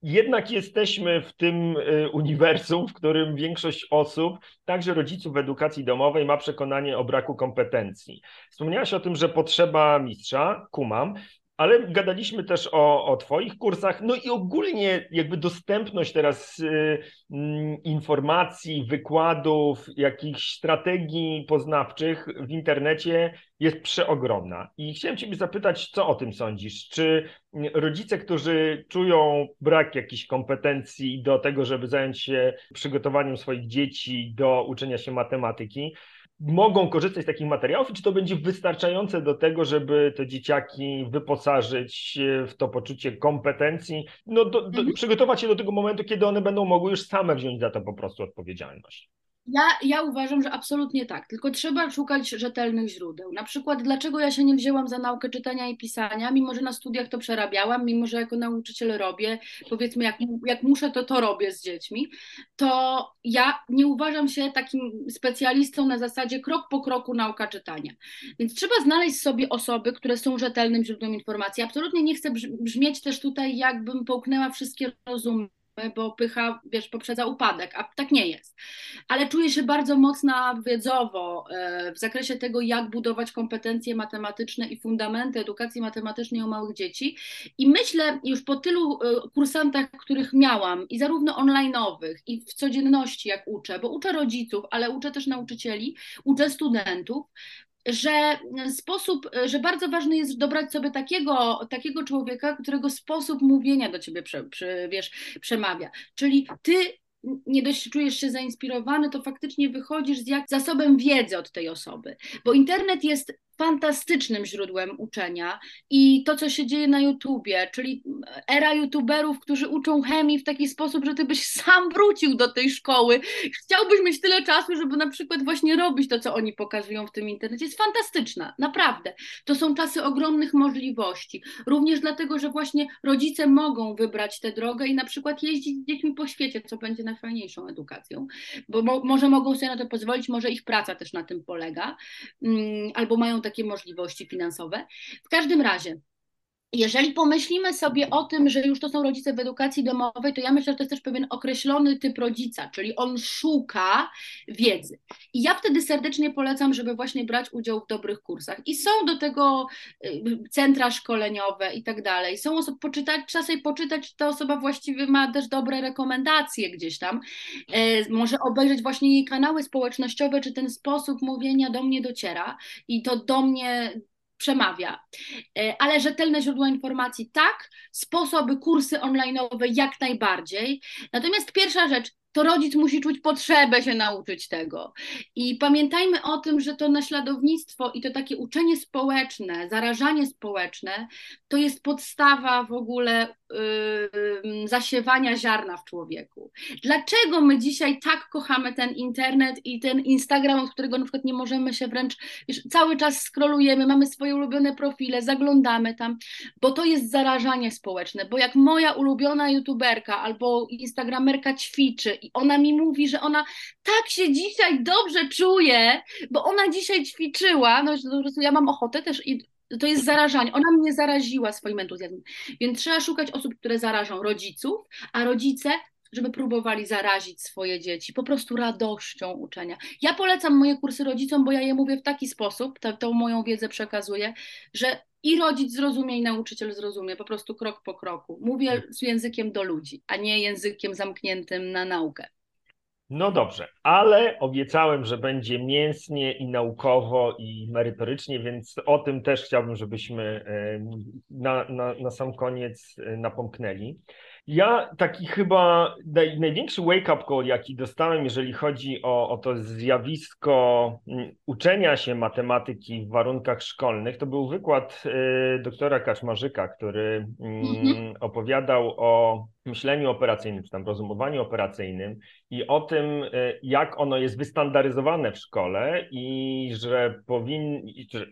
jednak jesteśmy w tym e, uniwersum, w którym większość osób, także rodziców w edukacji domowej, ma przekonanie o braku kompetencji. Wspomniałaś o tym, że potrzeba mistrza, kumam, ale gadaliśmy też o, o Twoich kursach, no i ogólnie jakby dostępność teraz y, y, informacji, wykładów, jakichś strategii poznawczych w internecie jest przeogromna. I chciałem Ciebie zapytać, co o tym sądzisz? Czy rodzice, którzy czują brak jakichś kompetencji do tego, żeby zająć się przygotowaniem swoich dzieci do uczenia się matematyki, mogą korzystać z takich materiałów i czy to będzie wystarczające do tego, żeby te dzieciaki wyposażyć w to poczucie kompetencji, no do, do, mhm. przygotować się do tego momentu, kiedy one będą mogły już same wziąć za to po prostu odpowiedzialność. Ja, ja uważam, że absolutnie tak, tylko trzeba szukać rzetelnych źródeł. Na przykład, dlaczego ja się nie wzięłam za naukę czytania i pisania, mimo że na studiach to przerabiałam, mimo że jako nauczyciel robię, powiedzmy, jak, jak muszę, to to robię z dziećmi, to ja nie uważam się takim specjalistą na zasadzie krok po kroku nauka czytania. Więc trzeba znaleźć sobie osoby, które są rzetelnym źródłem informacji. Absolutnie nie chcę brzmieć też tutaj, jakbym połknęła wszystkie rozumy bo pycha, wiesz, poprzedza upadek, a tak nie jest. Ale czuję się bardzo mocna wiedzowo e, w zakresie tego, jak budować kompetencje matematyczne i fundamenty edukacji matematycznej u małych dzieci. I myślę już po tylu e, kursantach, których miałam, i zarówno online'owych, i w codzienności, jak uczę, bo uczę rodziców, ale uczę też nauczycieli, uczę studentów, że sposób, że bardzo ważne jest dobrać sobie takiego, takiego człowieka, którego sposób mówienia do ciebie prze, prze, wiesz, przemawia. Czyli ty nie dość czujesz się zainspirowany, to faktycznie wychodzisz z jak zasobem wiedzy od tej osoby. Bo internet jest fantastycznym źródłem uczenia i to, co się dzieje na YouTubie, czyli era YouTuberów, którzy uczą chemii w taki sposób, że ty byś [laughs] sam wrócił do tej szkoły. Chciałbyś mieć tyle czasu, żeby na przykład właśnie robić to, co oni pokazują w tym internecie. Jest fantastyczna, naprawdę. To są czasy ogromnych możliwości. Również dlatego, że właśnie rodzice mogą wybrać tę drogę i na przykład jeździć z dziećmi po świecie, co będzie najfajniejszą edukacją, bo mo może mogą sobie na to pozwolić, może ich praca też na tym polega, mm, albo mają takie możliwości finansowe. W każdym razie, jeżeli pomyślimy sobie o tym, że już to są rodzice w edukacji domowej, to ja myślę, że to jest też pewien określony typ rodzica, czyli on szuka wiedzy. I ja wtedy serdecznie polecam, żeby właśnie brać udział w dobrych kursach. I są do tego y, centra szkoleniowe i tak dalej. Są osoby, poczytać, sobie poczytać, czy ta osoba właściwie ma też dobre rekomendacje gdzieś tam. E, może obejrzeć właśnie jej kanały społecznościowe, czy ten sposób mówienia do mnie dociera i to do mnie przemawia. E, ale rzetelne źródła informacji tak, sposoby, kursy online'owe jak najbardziej. Natomiast pierwsza rzecz, to rodzic musi czuć potrzebę się nauczyć tego. I pamiętajmy o tym, że to naśladownictwo i to takie uczenie społeczne, zarażanie społeczne, to jest podstawa w ogóle yy, zasiewania ziarna w człowieku. Dlaczego my dzisiaj tak kochamy ten internet i ten Instagram, od którego na przykład nie możemy się wręcz, cały czas scrollujemy, mamy swoje ulubione profile, zaglądamy tam, bo to jest zarażanie społeczne, bo jak moja ulubiona youtuberka albo instagramerka ćwiczy i ona mi mówi, że ona tak się dzisiaj dobrze czuje, bo ona dzisiaj ćwiczyła, no po prostu ja mam ochotę też i to jest zarażanie. Ona mnie zaraziła swoim entuzjazmem. Więc trzeba szukać osób, które zarażą rodziców, a rodzice żeby próbowali zarazić swoje dzieci po prostu radością uczenia. Ja polecam moje kursy rodzicom, bo ja je mówię w taki sposób, to, tą moją wiedzę przekazuję, że i rodzic zrozumie, i nauczyciel zrozumie, po prostu krok po kroku. Mówię z językiem do ludzi, a nie językiem zamkniętym na naukę. No dobrze, ale obiecałem, że będzie mięsnie i naukowo i merytorycznie, więc o tym też chciałbym, żebyśmy e, na, na, na sam koniec e, napomknęli. Ja taki chyba naj, największy wake-up call, jaki dostałem, jeżeli chodzi o, o to zjawisko uczenia się matematyki w warunkach szkolnych, to był wykład y, doktora Kaczmarzyka, który y, opowiadał o myśleniu operacyjnym, czy tam rozumowaniu operacyjnym i o tym, y, jak ono jest wystandaryzowane w szkole i że powin...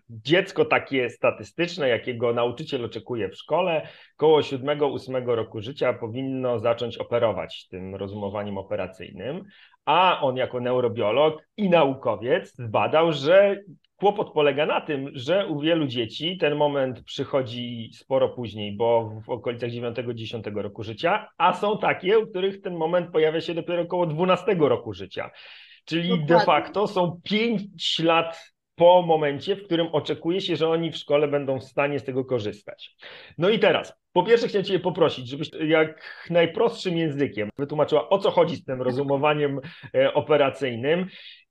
dziecko takie statystyczne, jakiego nauczyciel oczekuje w szkole, koło 7-8 roku życia powinno zacząć operować tym rozumowaniem operacyjnym, a on jako neurobiolog i naukowiec zbadał, że Kłopot polega na tym, że u wielu dzieci ten moment przychodzi sporo później, bo w okolicach 9-10 roku życia, a są takie, u których ten moment pojawia się dopiero około 12 roku życia. Czyli Dokładnie. de facto są 5 lat po momencie, w którym oczekuje się, że oni w szkole będą w stanie z tego korzystać. No i teraz, po pierwsze chciałem Cię poprosić, żebyś jak najprostszym językiem wytłumaczyła, o co chodzi z tym rozumowaniem e, operacyjnym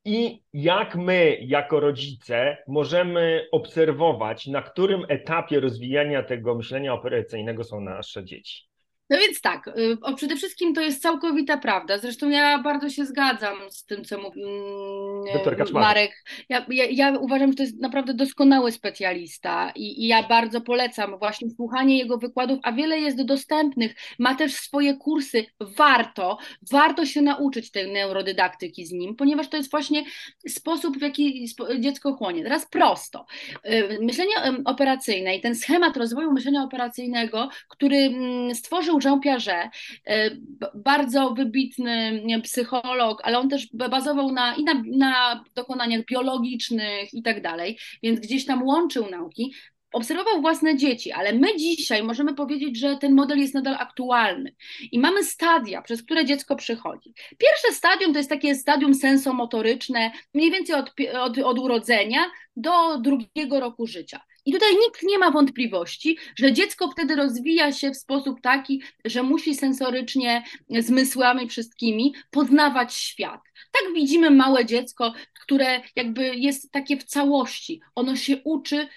i jak my, jako rodzice, możemy obserwować, na którym etapie rozwijania tego myślenia operacyjnego są nasze dzieci. No więc tak, y, o, przede wszystkim to jest całkowita prawda. Zresztą ja bardzo się zgadzam z tym, co mówi mm, Marek. Ja, ja, ja, uważam, że to jest naprawdę doskonały specjalista i, i, ja bardzo polecam właśnie słuchanie jego wykładów, a wiele jest dostępnych. Ma też swoje kursy. Warto, warto się nauczyć tej neurodydaktyki z nim, ponieważ to jest właśnie sposób, w jaki dziecko chłonie. Teraz prosto. Y, myślenie operacyjne i ten schemat rozwoju myślenia operacyjnego, który mm, Jean Piaget, e, bardzo wybitny psycholog, ale on też bazował na, i na, na dokonaniach biologicznych i tak dalej, więc gdzieś tam łączył nauki obserwował własne dzieci, ale my dzisiaj możemy powiedzieć, że ten model jest nadal aktualny i mamy stadia, przez które dziecko przychodzi. Pierwsze stadium to jest takie stadium sensomotoryczne, mniej więcej od, od, od urodzenia do drugiego roku życia. I tutaj nikt nie ma wątpliwości, że dziecko wtedy rozwija się w sposób taki, że musi sensorycznie, zmysłami wszystkimi poznawać świat. Tak widzimy małe dziecko, które jakby jest takie w całości. Ono się uczy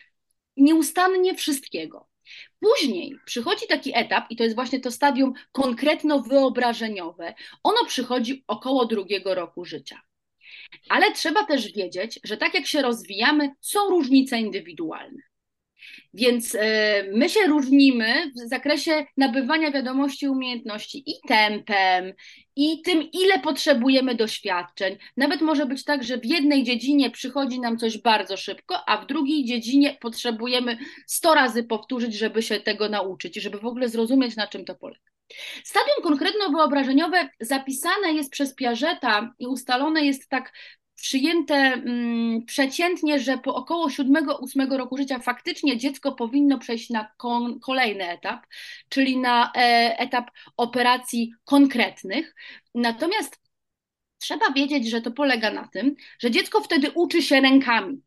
nieustannie wszystkiego. Później przychodzi taki etap, i to jest właśnie to stadium konkretno-wyobrażeniowe. Ono przychodzi około drugiego roku życia. Ale trzeba też wiedzieć, że tak jak się rozwijamy, są różnice indywidualne. Więc e, my się różnimy w zakresie nabywania wiadomości, umiejętności i tempem, i tym, ile potrzebujemy doświadczeń. Nawet może być tak, że w jednej dziedzinie przychodzi nam coś bardzo szybko, a w drugiej dziedzinie potrzebujemy 100 razy powtórzyć, żeby się tego nauczyć, żeby w ogóle zrozumieć, na czym to polega. Stadium konkretno-wyobrażeniowe zapisane jest przez Piageta i ustalone jest tak przyjęte mm, przeciętnie, że po około 7-8 roku życia faktycznie dziecko powinno przejść na kolejny etap, czyli na e, etap operacji konkretnych. Natomiast trzeba wiedzieć, że to polega na tym, że dziecko wtedy uczy się rękami.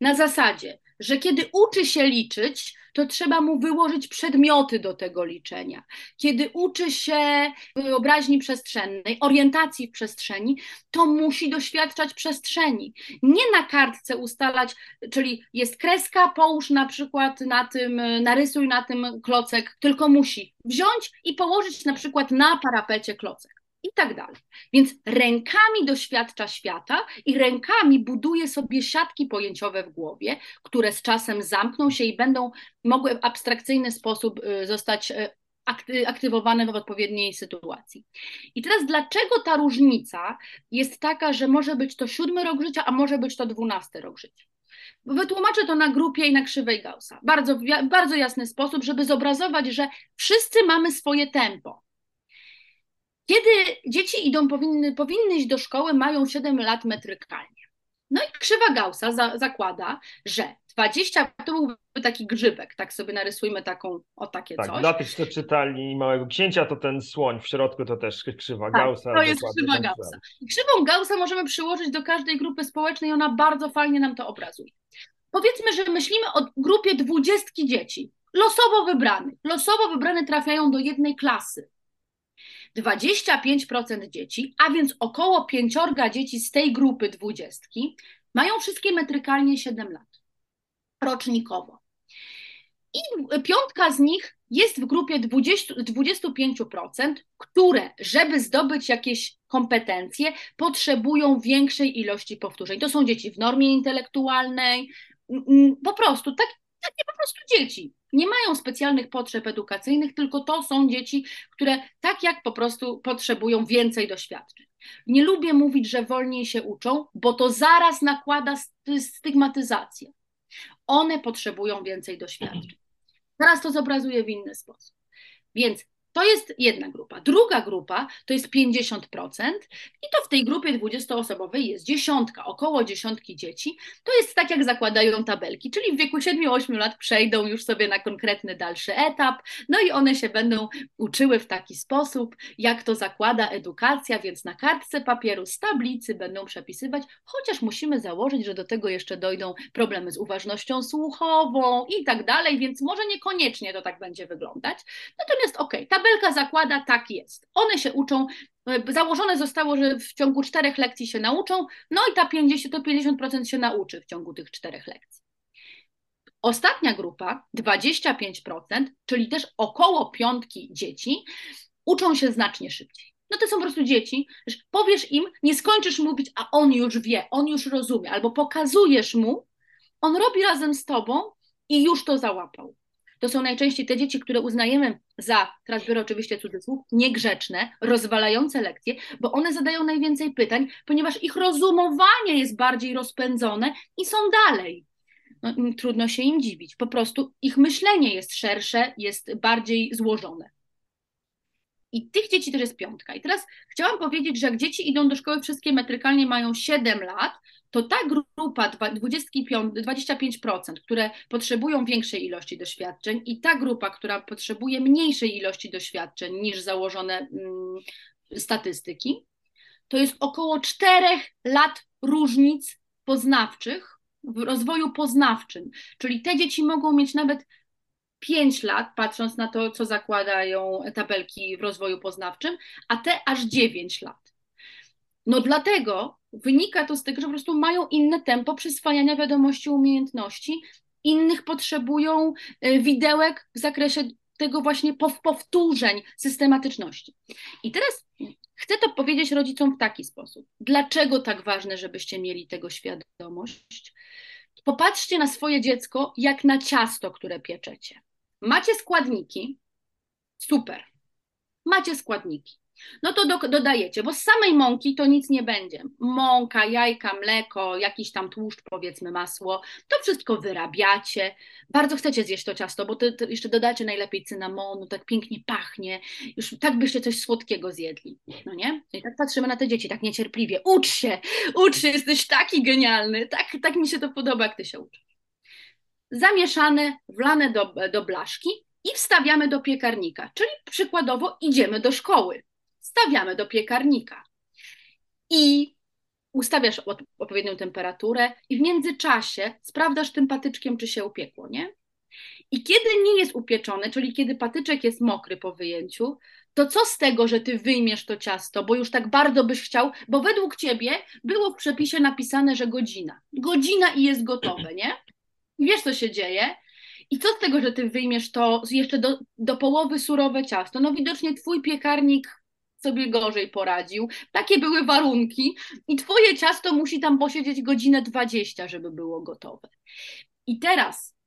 Na zasadzie, że kiedy uczy się liczyć, to trzeba mu wyłożyć przedmioty do tego liczenia. Kiedy uczy się wyobraźni przestrzennej, orientacji w przestrzeni, to musi doświadczać przestrzeni. Nie na kartce ustalać, czyli jest kreska, połóż na przykład na tym, narysuj na tym klocek, tylko musi wziąć i położyć na przykład na parapecie klocek i tak dalej. Więc rękami doświadcza świata i rękami buduje sobie siatki pojęciowe w głowie, które z czasem zamkną się i będą mogły w abstrakcyjny sposób y, zostać y, aktywowane w odpowiedniej sytuacji. I teraz dlaczego ta różnica jest taka, że może być to siódmy rok życia, a może być to dwunasty rok życia? Wytłumaczę to na grupie i na krzywej Gaussa. Bardzo, bardzo jasny sposób, żeby zobrazować, że wszyscy mamy swoje tempo. Kiedy dzieci idą, powinny, powinny iść do szkoły, mają 7 lat metrykalnie. No i krzywa Gaussa za, zakłada, że 20, to byłby taki grzybek, tak sobie narysujmy taką, o takie tak, coś. Dla tych, co czytali Małego Księcia, to ten słoń w środku to też krzywa tak, Gaussa. to jest krzywa Gaussa. I krzywą Gaussa możemy przyłożyć do każdej grupy społecznej, ona bardzo fajnie nam to obrazuje. Powiedzmy, że myślimy o grupie dwudziestki dzieci, losowo wybranych. Losowo wybrane trafiają do jednej klasy. 25% dzieci, a więc około pięciorga dzieci z tej grupy dwudziestki, mają wszystkie metrykalnie 7 lat, rocznikowo. I piątka z nich jest w grupie 20, 25%, które, żeby zdobyć jakieś kompetencje, potrzebują większej ilości powtórzeń. To są dzieci w normie intelektualnej, po prostu tak, takie po prostu dzieci nie mają specjalnych potrzeb edukacyjnych, tylko to są dzieci, które tak jak po prostu potrzebują więcej doświadczeń. Nie lubię mówić, że wolniej się uczą, bo to zaraz nakłada stygmatyzację. One potrzebują więcej doświadczeń. Teraz to zobrazuję w inny sposób. Więc to jest jedna grupa. Druga grupa to jest 50% i to w tej grupie 20-osobowej jest dziesiątka, około dziesiątki dzieci. To jest tak, jak zakładają tabelki, czyli w wieku 7-8 lat przejdą już sobie na konkretny dalszy etap, no i one się będą uczyły w taki sposób, jak to zakłada edukacja, więc na kartce papieru z tablicy będą przepisywać, chociaż musimy założyć, że do tego jeszcze dojdą problemy z uważnością słuchową i tak dalej, więc może niekoniecznie to tak będzie wyglądać. Natomiast okej, okay, tabelka zakłada, tak jest. One się uczą, e, założone zostało, że w ciągu czterech lekcji się nauczą, no i ta 50, to 50% się nauczy w ciągu tych czterech lekcji. Ostatnia grupa, 25%, czyli też około piątki dzieci, uczą się znacznie szybciej. No to są po prostu dzieci, powiesz im, nie skończysz mówić, a on już wie, on już rozumie, albo pokazujesz mu, on robi razem z tobą i już to załapał. To są najczęściej te dzieci, które uznajemy za, teraz biorę oczywiście cudzysłów, niegrzeczne, rozwalające lekcje, bo one zadają najwięcej pytań, ponieważ ich rozumowanie jest bardziej rozpędzone i są dalej. No, trudno się im dziwić. Po prostu ich myślenie jest szersze, jest bardziej złożone. I tych dzieci też jest piątka. I teraz chciałam powiedzieć, że jak dzieci idą do szkoły, wszystkie metrykalnie mają 7 lat, to ta grupa 25, 25%, które potrzebują większej ilości doświadczeń, i ta grupa, która potrzebuje mniejszej ilości doświadczeń niż założone mm, statystyki, to jest około 4 lat różnic poznawczych w rozwoju poznawczym. Czyli te dzieci mogą mieć nawet 5 lat, patrząc na to, co zakładają tabelki w rozwoju poznawczym, a te aż 9 lat. No dlatego wynika to z tego, że po prostu mają inne tempo przyswajania wiadomości, umiejętności, innych potrzebują y, widełek w zakresie tego właśnie powtórzeń, systematyczności. I teraz chcę to powiedzieć rodzicom w taki sposób. Dlaczego tak ważne, żebyście mieli tego świadomość? Popatrzcie na swoje dziecko jak na ciasto, które pieczecie. Macie składniki, super. Macie składniki. No to do, dodajecie, bo z samej mąki to nic nie będzie. Mąka, jajka, mleko, jakiś tam tłuszcz, powiedzmy masło, to wszystko wyrabiacie. Bardzo chcecie zjeść to ciasto, bo to, to jeszcze dodacie najlepiej cynamonu, tak pięknie pachnie. Już tak byście coś słodkiego zjedli, no nie? I tak patrzymy na te dzieci, tak niecierpliwie. Ucz się, ucz się, jesteś taki genialny, tak, tak mi się to podoba, jak ty się uczysz zamieszane, wlane do, do blaszki i wstawiamy do piekarnika. Czyli przykładowo idziemy do szkoły, stawiamy do piekarnika i ustawiasz odpowiednią temperaturę i w międzyczasie sprawdzasz tym patyczkiem, czy się upiekło, nie? I kiedy nie jest upieczony, czyli kiedy patyczek jest mokry po wyjęciu, to co z tego, że ty wyjmiesz to ciasto, bo już tak bardzo byś chciał, bo według ciebie było w przepisie napisane, że godzina. Godzina i jest gotowe, nie? wiesz, co się dzieje. I co z tego, że ty wyjmiesz to jeszcze do, do połowy surowe ciasto? No widocznie twój piekarnik sobie gorzej poradził. Takie były warunki i twoje ciasto musi tam posiedzieć godzinę 20, żeby było gotowe. I teraz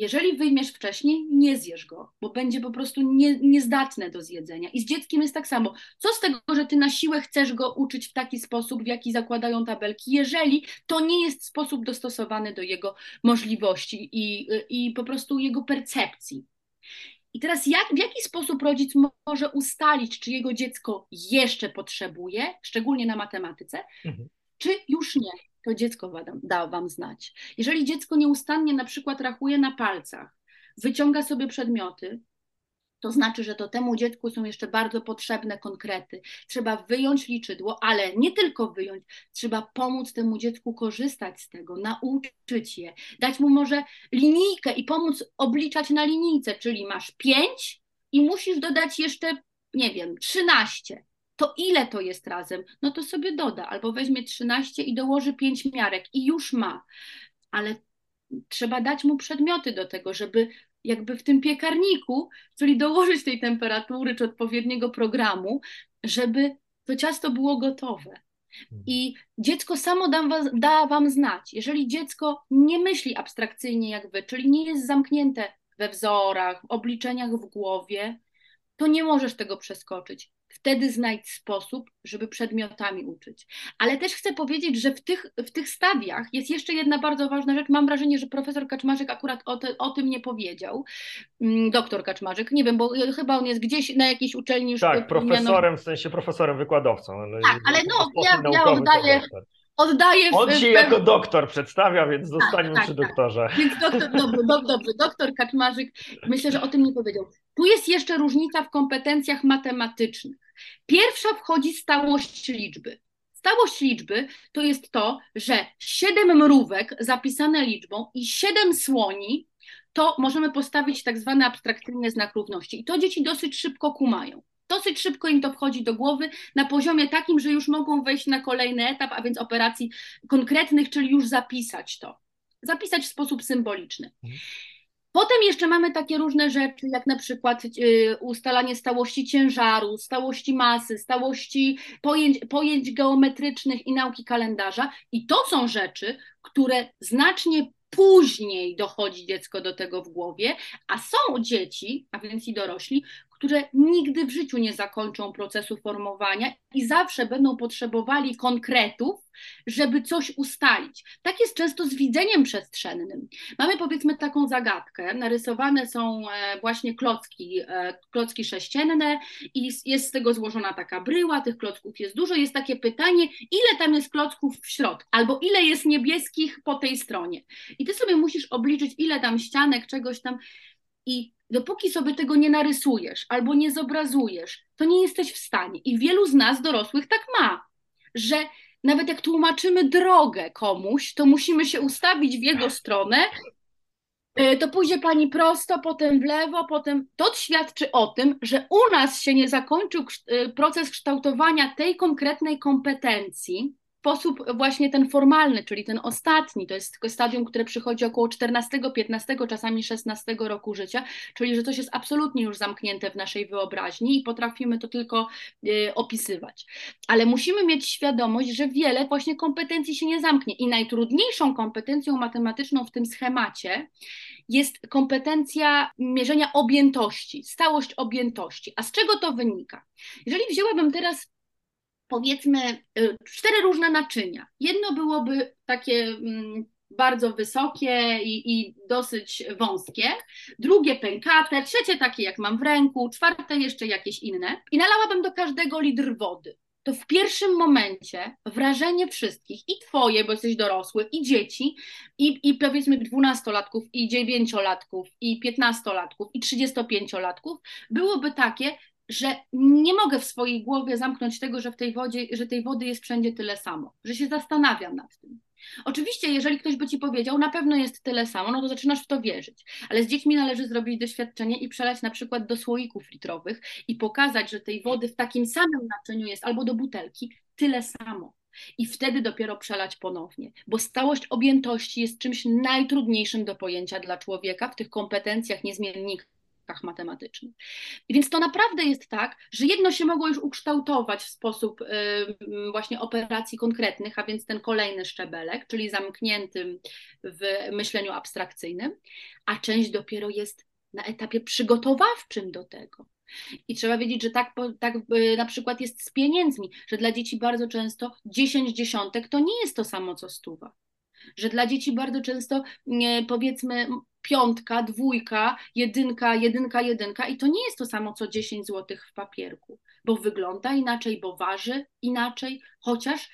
jeżeli wyjmiesz wcześniej, nie zjesz go, bo będzie po prostu nie, niezdatne do zjedzenia. I z dzieckiem jest tak samo. Co z tego, że ty na siłę chcesz go uczyć w taki sposób, w jaki zakładają tabelki, jeżeli to nie jest sposób dostosowany do jego możliwości i, i po prostu jego percepcji. I teraz jak, w jaki sposób rodzic może ustalić, czy jego dziecko jeszcze potrzebuje, szczególnie na matematyce, mhm. czy już nie? to dziecko da Wam znać. Jeżeli dziecko nieustannie na przykład rachuje na palcach, wyciąga sobie przedmioty, to znaczy, że to temu dziecku są jeszcze bardzo potrzebne konkrety. Trzeba wyjąć liczydło, ale nie tylko wyjąć, trzeba pomóc temu dziecku korzystać z tego, nauczyć je, dać mu może linijkę i pomóc obliczać na linijce, czyli masz pięć i musisz dodać jeszcze, nie wiem, trzynaście to ile to jest razem? No to sobie doda, albo weźmie 13 i dołoży 5 miarek i już ma. Ale trzeba dać mu przedmioty do tego, żeby jakby w tym piekarniku, czyli dołożyć tej temperatury czy odpowiedniego programu, żeby to ciasto było gotowe. I dziecko samo da, da wam znać. Jeżeli dziecko nie myśli abstrakcyjnie jak wy, czyli nie jest zamknięte we wzorach, w obliczeniach w głowie, to nie możesz tego przeskoczyć wtedy znajdź sposób, żeby przedmiotami uczyć. Ale też chcę powiedzieć, że w tych, w tych stadiach jest jeszcze jedna bardzo ważna rzecz. Mam wrażenie, że profesor Kaczmarzyk akurat o, te, o tym nie powiedział. Mm, doktor Kaczmarzyk, nie wiem, bo chyba on jest gdzieś na jakiejś uczelni już. Tak, profesorem, w sensie profesorem wykładowcą. Ale tak, ale no, ja, ja oddaję, oddaję... On się jako doktor przedstawia, więc tak, zostańmy tak, przy tak, doktorze. Więc doktor, [laughs] dobrze, dobrze, doktor Kaczmarzyk myślę, że o tym nie powiedział. Tu jest jeszcze różnica w kompetencjach matematycznych. Pierwsza wchodzi stałość liczby. Stałość liczby to jest to, że siedem mrówek zapisane liczbą i siedem słoni to możemy postawić tak zwany abstrakcyjny znak równości. I to dzieci dosyć szybko kumają. Dosyć szybko im to wchodzi do głowy na poziomie takim, że już mogą wejść na kolejny etap, a więc operacji konkretnych, czyli już zapisać to. zapisać w sposób symboliczny. Mhm. Potem jeszcze mamy takie różne rzeczy, jak na przykład y, ustalanie stałości ciężaru, stałości masy, stałości pojęć, pojęć geometrycznych i nauki kalendarza. I to są rzeczy, które znacznie później dochodzi dziecko do tego w głowie, a są dzieci, a więc i dorośli, które nigdy w życiu nie zakończą procesu formowania i zawsze będą potrzebowali konkretów, żeby coś ustalić. Tak jest często z widzeniem przestrzennym. Mamy powiedzmy taką zagadkę, narysowane są e, właśnie klocki, e, klocki sześcienne i jest z tego złożona taka bryła, tych klocków jest dużo, jest takie pytanie, ile tam jest klocków w środku, albo ile jest niebieskich po tej stronie. I ty sobie musisz obliczyć, ile tam ścianek, czegoś tam i dopóki sobie tego nie narysujesz albo nie zobrazujesz, to nie jesteś w stanie. I wielu z nas dorosłych tak ma, że nawet jak tłumaczymy drogę komuś, to musimy się ustawić w jego stronę. E, to pójdzie pani prosto, potem w lewo, potem. To świadczy o tym, że u nas się nie zakończył e, proces kształtowania tej konkretnej kompetencji, sposób właśnie ten formalny, czyli ten ostatni, to jest stadium, które przychodzi około 14, 15, czasami 16 roku życia, czyli że coś jest absolutnie już zamknięte w naszej wyobraźni i potrafimy to tylko y, opisywać. Ale musimy mieć świadomość, że wiele właśnie kompetencji się nie zamknie i najtrudniejszą kompetencją matematyczną w tym schemacie jest kompetencja mierzenia objętości, stałość objętości. A z czego to wynika? Jeżeli wzięłabym teraz powiedzmy y, cztery różne naczynia. Jedno byłoby takie mm, bardzo wysokie i, i, dosyć wąskie, drugie pękate, trzecie takie jak mam w ręku, czwarte jeszcze jakieś inne i nalałabym do każdego litr wody. To w pierwszym momencie wrażenie wszystkich, i twoje, bo jesteś dorosły, i dzieci, i, i powiedzmy dwunastolatków, i dziewięciolatków, i piętnastolatków, i trzydziestopięciolatków, byłoby takie, że nie mogę w swojej głowie zamknąć tego, że w tej wodzie, że tej wody jest wszędzie tyle samo, że się zastanawiam nad tym. Oczywiście, jeżeli ktoś by ci powiedział, na pewno jest tyle samo, no to zaczynasz w to wierzyć. Ale z dziećmi należy zrobić doświadczenie i przelać na przykład do słoików litrowych i pokazać, że tej wody w takim samym naczyniu jest albo do butelki tyle samo. I wtedy dopiero przelać ponownie, bo stałość objętości jest czymś najtrudniejszym do pojęcia dla człowieka w tych kompetencjach niezmiennikach matematycznych. Więc to naprawdę jest tak, że jedno się mogło już ukształtować w sposób y, właśnie operacji konkretnych, a więc ten kolejny szczebelek, czyli zamkniętym w myśleniu abstrakcyjnym, a część dopiero jest na etapie przygotowawczym do tego. I trzeba wiedzieć, że tak, tak y, na przykład jest z pieniędzmi, że dla dzieci bardzo często 10 dziesiątek to nie jest to samo co stuwa że dla dzieci bardzo często powiedzmy piątka, dwójka, jedynka, jedynka, jedynka i to nie jest to samo co 10 zł w papierku, bo wygląda inaczej, bo waży inaczej, chociaż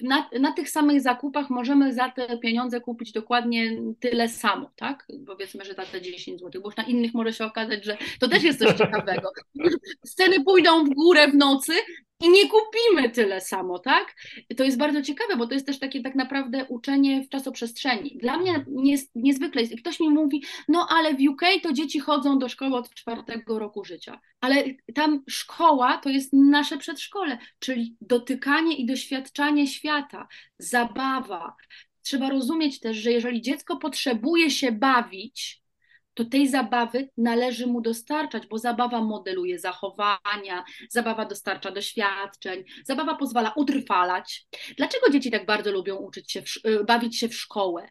na, na tych samych zakupach możemy za te pieniądze kupić dokładnie tyle samo, tak? Powiedzmy, że za te 10 zł, bo już na innych może się okazać, że to też jest coś ciekawego. [laughs] Sceny pójdą w górę w nocy, i nie kupimy tyle samo, tak? To jest bardzo ciekawe, bo to jest też takie tak naprawdę uczenie w czasoprzestrzeni. Dla mnie nies, niezwykle jest, ktoś mi mówi, no ale w UK to dzieci chodzą do szkoły od czwartego roku życia, ale tam szkoła to jest nasze przedszkole, czyli dotykanie i doświadczanie świata, zabawa. Trzeba rozumieć też, że jeżeli dziecko potrzebuje się bawić, to tej zabawy należy mu dostarczać, bo zabawa modeluje zachowania, zabawa dostarcza doświadczeń, zabawa pozwala utrwalać. Dlaczego dzieci tak bardzo lubią uczyć się, y, bawić się w szkołę?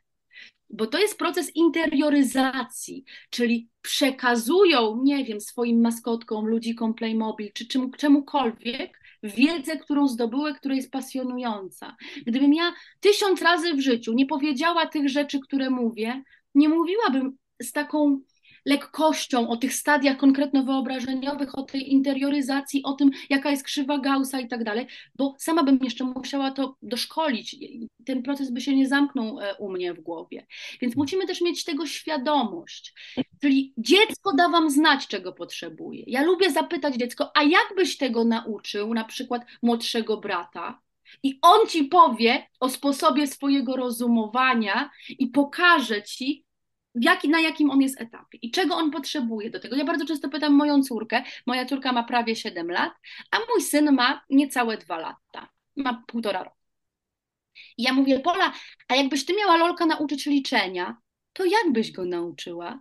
Bo to jest proces interioryzacji, czyli przekazują, nie wiem, swoim maskotkom, ludzikom Playmobil czy czym, czemukolwiek wiedzę, którą zdobyły, która jest pasjonująca. Gdybym ja tysiąc razy w życiu nie powiedziała tych rzeczy, które mówię, nie mówiłabym z taką lekkością o tych stadiach konkretno wyobrażeniowych, o tej interioryzacji, o tym, jaka jest krzywa Gaussa i tak dalej, bo sama bym jeszcze musiała to doszkolić. Ten proces by się nie zamknął e, u mnie w głowie. Więc musimy też mieć tego świadomość. Czyli dziecko da wam znać, czego potrzebuje. Ja lubię zapytać dziecko, a jak byś tego nauczył, na przykład młodszego brata? I on ci powie o sposobie swojego rozumowania i pokaże ci, jaki, na jakim on jest etapie i czego on potrzebuje do tego. Ja bardzo często pytam moją córkę, moja córka ma prawie 7 lat, a mój syn ma niecałe 2 lata, ma półtora roku. I ja mówię, Pola, a jakbyś ty miała Lolka nauczyć liczenia, to jak byś go nauczyła?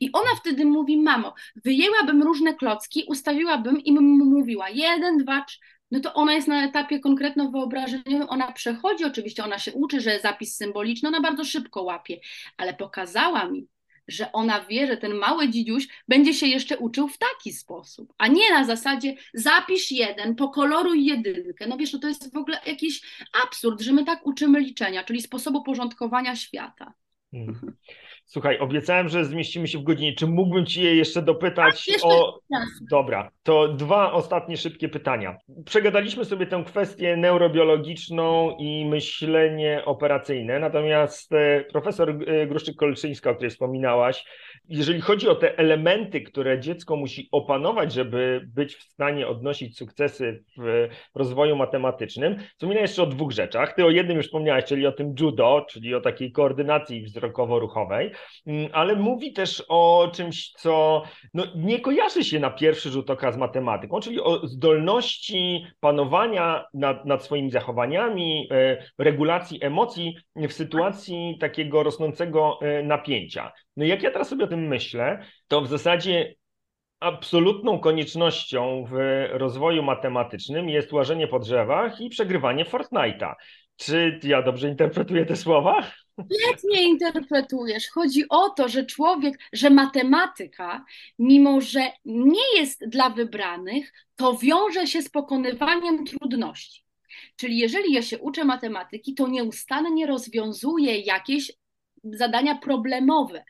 I ona wtedy mówi, mamo, wyjęłabym różne klocki, ustawiłabym i bym mówiła jeden, dwa. No to ona jest na etapie konkretno wyobrażeniowym, ona przechodzi, oczywiście ona się uczy, że zapis symboliczny, ona bardzo szybko łapie, ale pokazała mi, że ona wie, że ten mały dzidziuś będzie się jeszcze uczył w taki sposób, a nie na zasadzie zapisz jeden, pokoloruj jedynkę. No wiesz, no to jest w ogóle jakiś absurd, że my tak uczymy liczenia, czyli sposobu porządkowania świata. Mhm. Słuchaj, obiecałem, że zmieścimy się w godzinie. Czy mógłbym Ci je jeszcze dopytać jeszcze o. Dobra, to dwa ostatnie szybkie pytania. Przegadaliśmy sobie tę kwestię neurobiologiczną i myślenie operacyjne, natomiast e, profesor e, Gruszczyk-Kolczyńska, o której wspominałaś, jeżeli chodzi o te elementy, które dziecko musi opanować, żeby być w stanie odnosić sukcesy w rozwoju matematycznym, wspomina jeszcze o dwóch rzeczach. Ty o jednym już wspomniałeś, czyli o tym judo, czyli o takiej koordynacji wzrokowo-ruchowej, mm, ale mówi też o czymś, co no, nie kojarzy się na pierwszy rzut oka z matematyką, czyli o zdolności panowania nad, nad swoimi zachowaniami, e, regulacji emocji w sytuacji takiego rosnącego e, napięcia. No jak ja teraz sobie o tym myślę, to w zasadzie absolutną koniecznością w rozwoju matematycznym jest łażenie po drzewach i przegrywanie Fortnite'a. Czy ja dobrze interpretuję te słowa? Świetnie interpretujesz. Chodzi o to, że człowiek, że matematyka, mimo że nie jest dla wybranych, to wiąże się z pokonywaniem trudności. Czyli jeżeli ja się uczę matematyki, to nieustannie rozwiązuję jakieś zadania problemowe.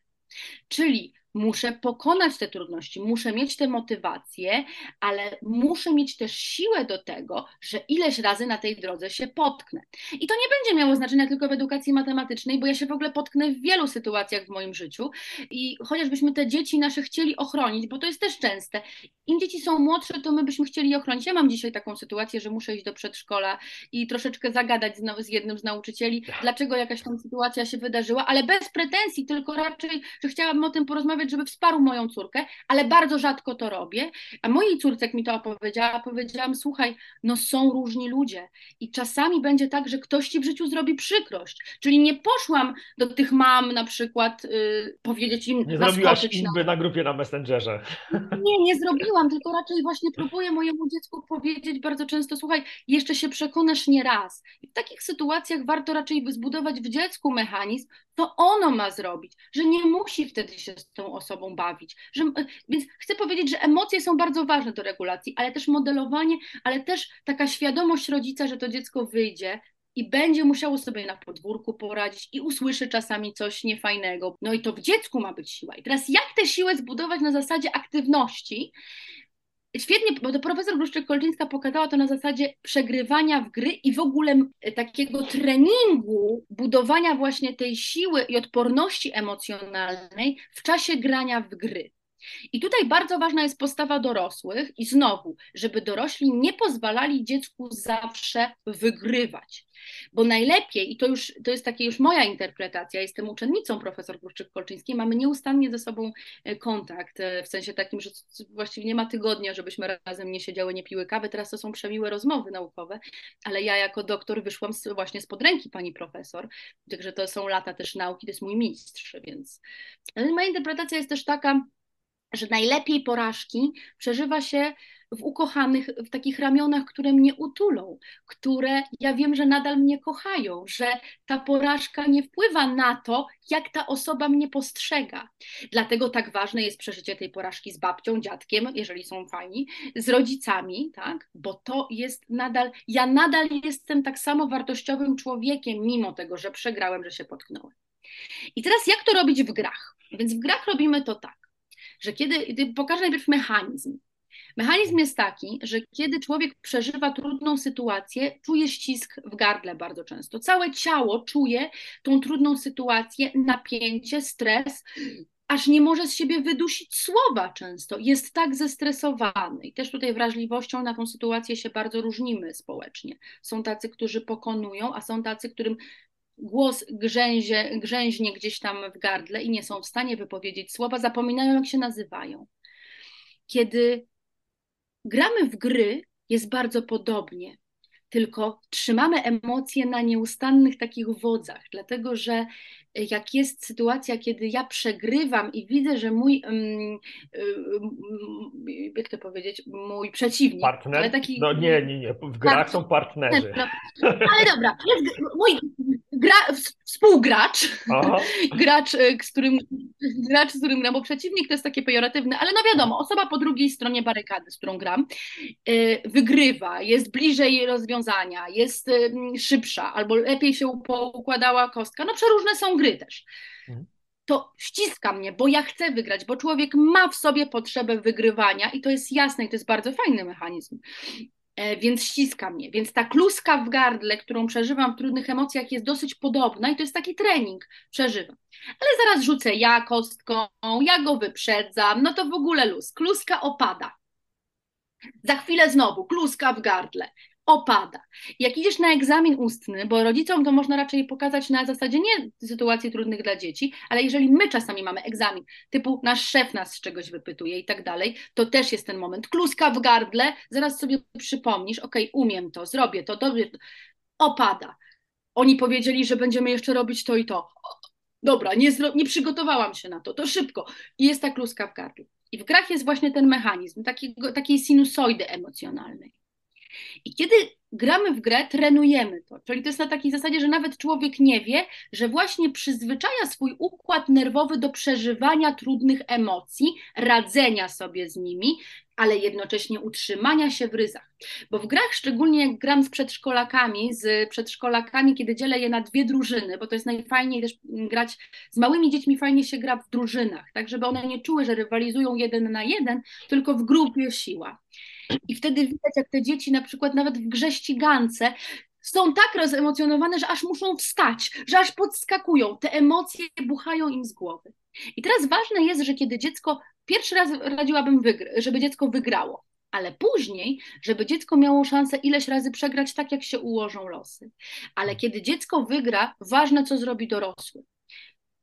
Czyli muszę pokonać te trudności, muszę mieć tę motywację, ale muszę mieć też siłę do tego, że ileś razy na tej drodze się potknę. I to nie będzie miało znaczenia tylko w edukacji matematycznej, bo ja się w ogóle potknę w wielu sytuacjach w moim życiu i chociażbyśmy te dzieci nasze chcieli ochronić, bo to jest też częste, im dzieci są młodsze, to my byśmy chcieli je ochronić. Ja mam dzisiaj taką sytuację, że muszę iść do przedszkola i troszeczkę zagadać z, z jednym z nauczycieli, dlaczego jakaś tam sytuacja się wydarzyła, ale bez pretensji, tylko raczej, że chciałabym o tym porozmawiać żeby wsparł moją córkę, ale bardzo rzadko to robię. A mojej córce, jak mi to opowiedziała, powiedziałam: Słuchaj, no są różni ludzie i czasami będzie tak, że ktoś ci w życiu zrobi przykrość. Czyli nie poszłam do tych mam na przykład yy, powiedzieć im. Nie zrobiłaś imby na... na grupie na Messengerze. [laughs] Nie, nie zrobiłam, tylko raczej właśnie próbuję mojemu dziecku powiedzieć bardzo często: Słuchaj, jeszcze się przekonasz nie raz. I w takich sytuacjach warto raczej zbudować w dziecku mechanizm, to ono ma zrobić, że nie musi wtedy się z tą osobą bawić. Że, więc chcę powiedzieć, że emocje są bardzo ważne do regulacji, ale też modelowanie, ale też taka świadomość rodzica, że to dziecko wyjdzie, i będzie musiało sobie na podwórku poradzić i usłyszy czasami coś niefajnego. No i to w dziecku ma być siła. I teraz jak tę siłę zbudować na zasadzie aktywności? Świetnie, bo to profesor Gruszczyk-Kolczyńska pokazała to na zasadzie przegrywania w gry i w ogóle takiego treningu, budowania właśnie tej siły i odporności emocjonalnej w czasie grania w gry. I tutaj bardzo ważna jest postawa dorosłych i znowu, żeby dorośli nie pozwalali dziecku zawsze wygrywać. Bo najlepiej, i to już to jest takie już moja interpretacja, jestem uczennicą profesor Kruszczyk-Kolczyńskiej, mamy nieustannie ze sobą e, kontakt, e, w sensie takim, że właściwie nie ma tygodnia, żebyśmy razem nie siedziały, nie piły kawy, teraz to są przemiłe rozmowy naukowe, ale ja jako doktor wyszłam z, właśnie spod ręki pani profesor, także to są lata też nauki, to jest mój mistrz, więc moja interpretacja jest też taka, że najlepiej porażki przeżywa się w ukochanych, w takich ramionach, które mnie utulą, które ja wiem, że nadal mnie kochają, że ta porażka nie wpływa na to, jak ta osoba mnie postrzega. Dlatego tak ważne jest przeżycie tej porażki z babcią, dziadkiem, jeżeli są fajni, z rodzicami, tak? Bo to jest nadal, ja nadal jestem tak samo wartościowym człowiekiem, mimo tego, że przegrałem, że się potknąłem. I teraz jak to robić w grach? Więc w grach robimy to tak że kiedy, pokażę najpierw mechanizm. Mechanizm jest taki, że kiedy człowiek przeżywa trudną sytuację, czuje ścisk w gardle bardzo często. Całe ciało czuje tą trudną sytuację, napięcie, stres, aż nie może z siebie wydusić słowa często. Jest tak zestresowany. I też tutaj wrażliwością na tą sytuację się bardzo różnimy społecznie. Są tacy, którzy pokonują, a są tacy, którym głos grzęzie, grzęźnie gdzieś tam w gardle i nie są w stanie wypowiedzieć słowa, zapominają, jak się nazywają. Kiedy gramy w gry, jest bardzo podobnie. tylko trzymamy emocje na nieustannych takich wodzach, dlatego że jak jest sytuacja, kiedy ja przegrywam i widzę, że mój, jak to powiedzieć, mój przeciwnik, Partner? ale taki... No nie, nie, nie, w grach są partnerzy. No, ale dobra, jest mój gra, współgracz, [laughs] gracz, y, z którym, gracz, z którym gram, bo przeciwnik to jest takie pejoratywne, ale no wiadomo, osoba po drugiej stronie barykady, z którą gram, y, wygrywa, jest bliżej rozwiązania, jest szybsza, albo lepiej się poukładała kostka, no przeróżne są gry też. Mhm. To ściska mnie, bo ja chcę wygrać, bo człowiek ma w sobie potrzebę wygrywania i to jest jasne i to jest bardzo fajny mechanizm. E, więc ściska mnie. Więc ta kluska w gardle, którą przeżywam w trudnych emocjach, jest dosyć podobna i to jest taki trening, przeżywam. Ale zaraz rzucę ja kostką, ja go wyprzedzam, no to w ogóle luz. Kluska opada. Za chwilę znowu kluska w gardle opada. Jak idziesz na egzamin ustny, bo rodzicom to można raczej pokazać na zasadzie nie sytuacji trudnych dla dzieci, ale jeżeli my czasami mamy egzamin, typu nasz szef nas z czegoś wypytuje i tak dalej, to też jest ten moment. Kluska w gardle, zaraz sobie przypomnisz, ok, umiem to, zrobię to, dobrze, opada. Oni powiedzieli, że będziemy jeszcze robić to i to. Dobra, nie, nie przygotowałam się na to, to szybko. I jest ta kluska w gardle. I w grach jest właśnie ten mechanizm takiego, takiej sinusoidy emocjonalnej. I kiedy gramy w grę, trenujemy to. Czyli to jest na takiej zasadzie, że nawet człowiek nie wie, że właśnie przyzwyczaja swój układ nerwowy do przeżywania trudnych emocji, radzenia sobie z nimi, ale jednocześnie utrzymania się w ryzach. Bo w grach, szczególnie jak gram z przedszkolakami, z przedszkolakami, kiedy dzielę je na dwie drużyny, bo to jest najfajniej też grać z małymi dziećmi, fajnie się gra w drużynach, tak żeby one nie czuły, że rywalizują jeden na jeden, tylko w grupie siła. I wtedy widać, jak te dzieci na przykład nawet w grze ścigance są tak rozemocjonowane, że aż muszą wstać, że aż podskakują. Te emocje buchają im z głowy. I teraz ważne jest, że kiedy dziecko, pierwszy raz radziłabym, żeby dziecko wygrało, ale później, żeby dziecko miało szansę ileś razy przegrać tak, jak się ułożą losy. Ale kiedy dziecko wygra, ważne, co zrobi dorosły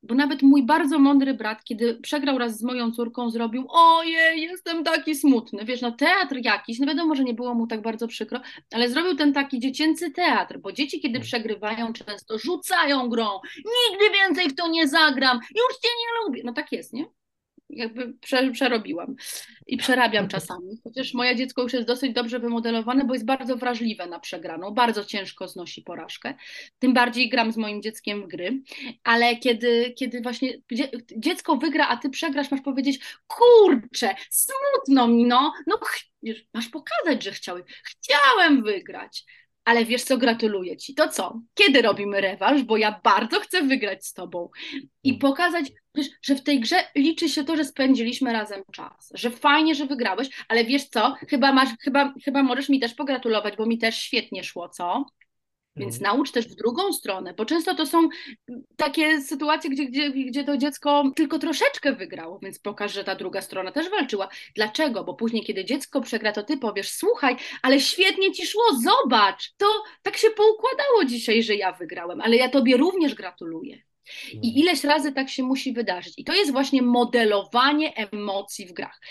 bo nawet mój bardzo mądry brat, kiedy przegrał raz z moją córką, zrobił ojej, jestem taki smutny. Wiesz, no teatr jakiś, no wiadomo, że nie było mu tak bardzo przykro, ale zrobił ten taki dziecięcy teatr, bo dzieci, kiedy przegrywają, często rzucają grą. Nigdy więcej w to nie zagram, już cię nie lubię. No tak jest, nie? Jakby prze, przerobiłam i przerabiam czasami. Chociaż moje dziecko już jest dosyć dobrze wymodelowane, bo jest bardzo wrażliwe na przegraną, bardzo ciężko znosi porażkę. Tym bardziej gram z moim dzieckiem w gry, ale kiedy, kiedy właśnie dziecko wygra, a ty przegrasz, masz powiedzieć, kurczę, smutno mi, no, no masz pokazać, że chciałem, chciałem wygrać ale wiesz co, gratuluję ci. To co? Kiedy robimy rewanż? Bo ja bardzo chcę wygrać z tobą i mm. pokazać, wiesz, że w tej grze liczy się to, że spędziliśmy razem czas, że fajnie, że wygrałeś, ale wiesz co, chyba masz, chyba, chyba możesz mi też pogratulować, bo mi też świetnie szło, co? Więc mhm. naucz też w drugą stronę, bo często to są takie sytuacje, gdzie, gdzie, gdzie to dziecko tylko troszeczkę wygrało, więc pokaż, że ta druga strona też walczyła. Dlaczego? Bo później, kiedy dziecko przegra, to ty powiesz, słuchaj, ale świetnie ci szło, zobacz, to tak się poukładało dzisiaj, że ja wygrałem, ale ja tobie również gratuluję. I mhm. ileś razy tak się musi wydarzyć. I to jest właśnie modelowanie emocji w grach.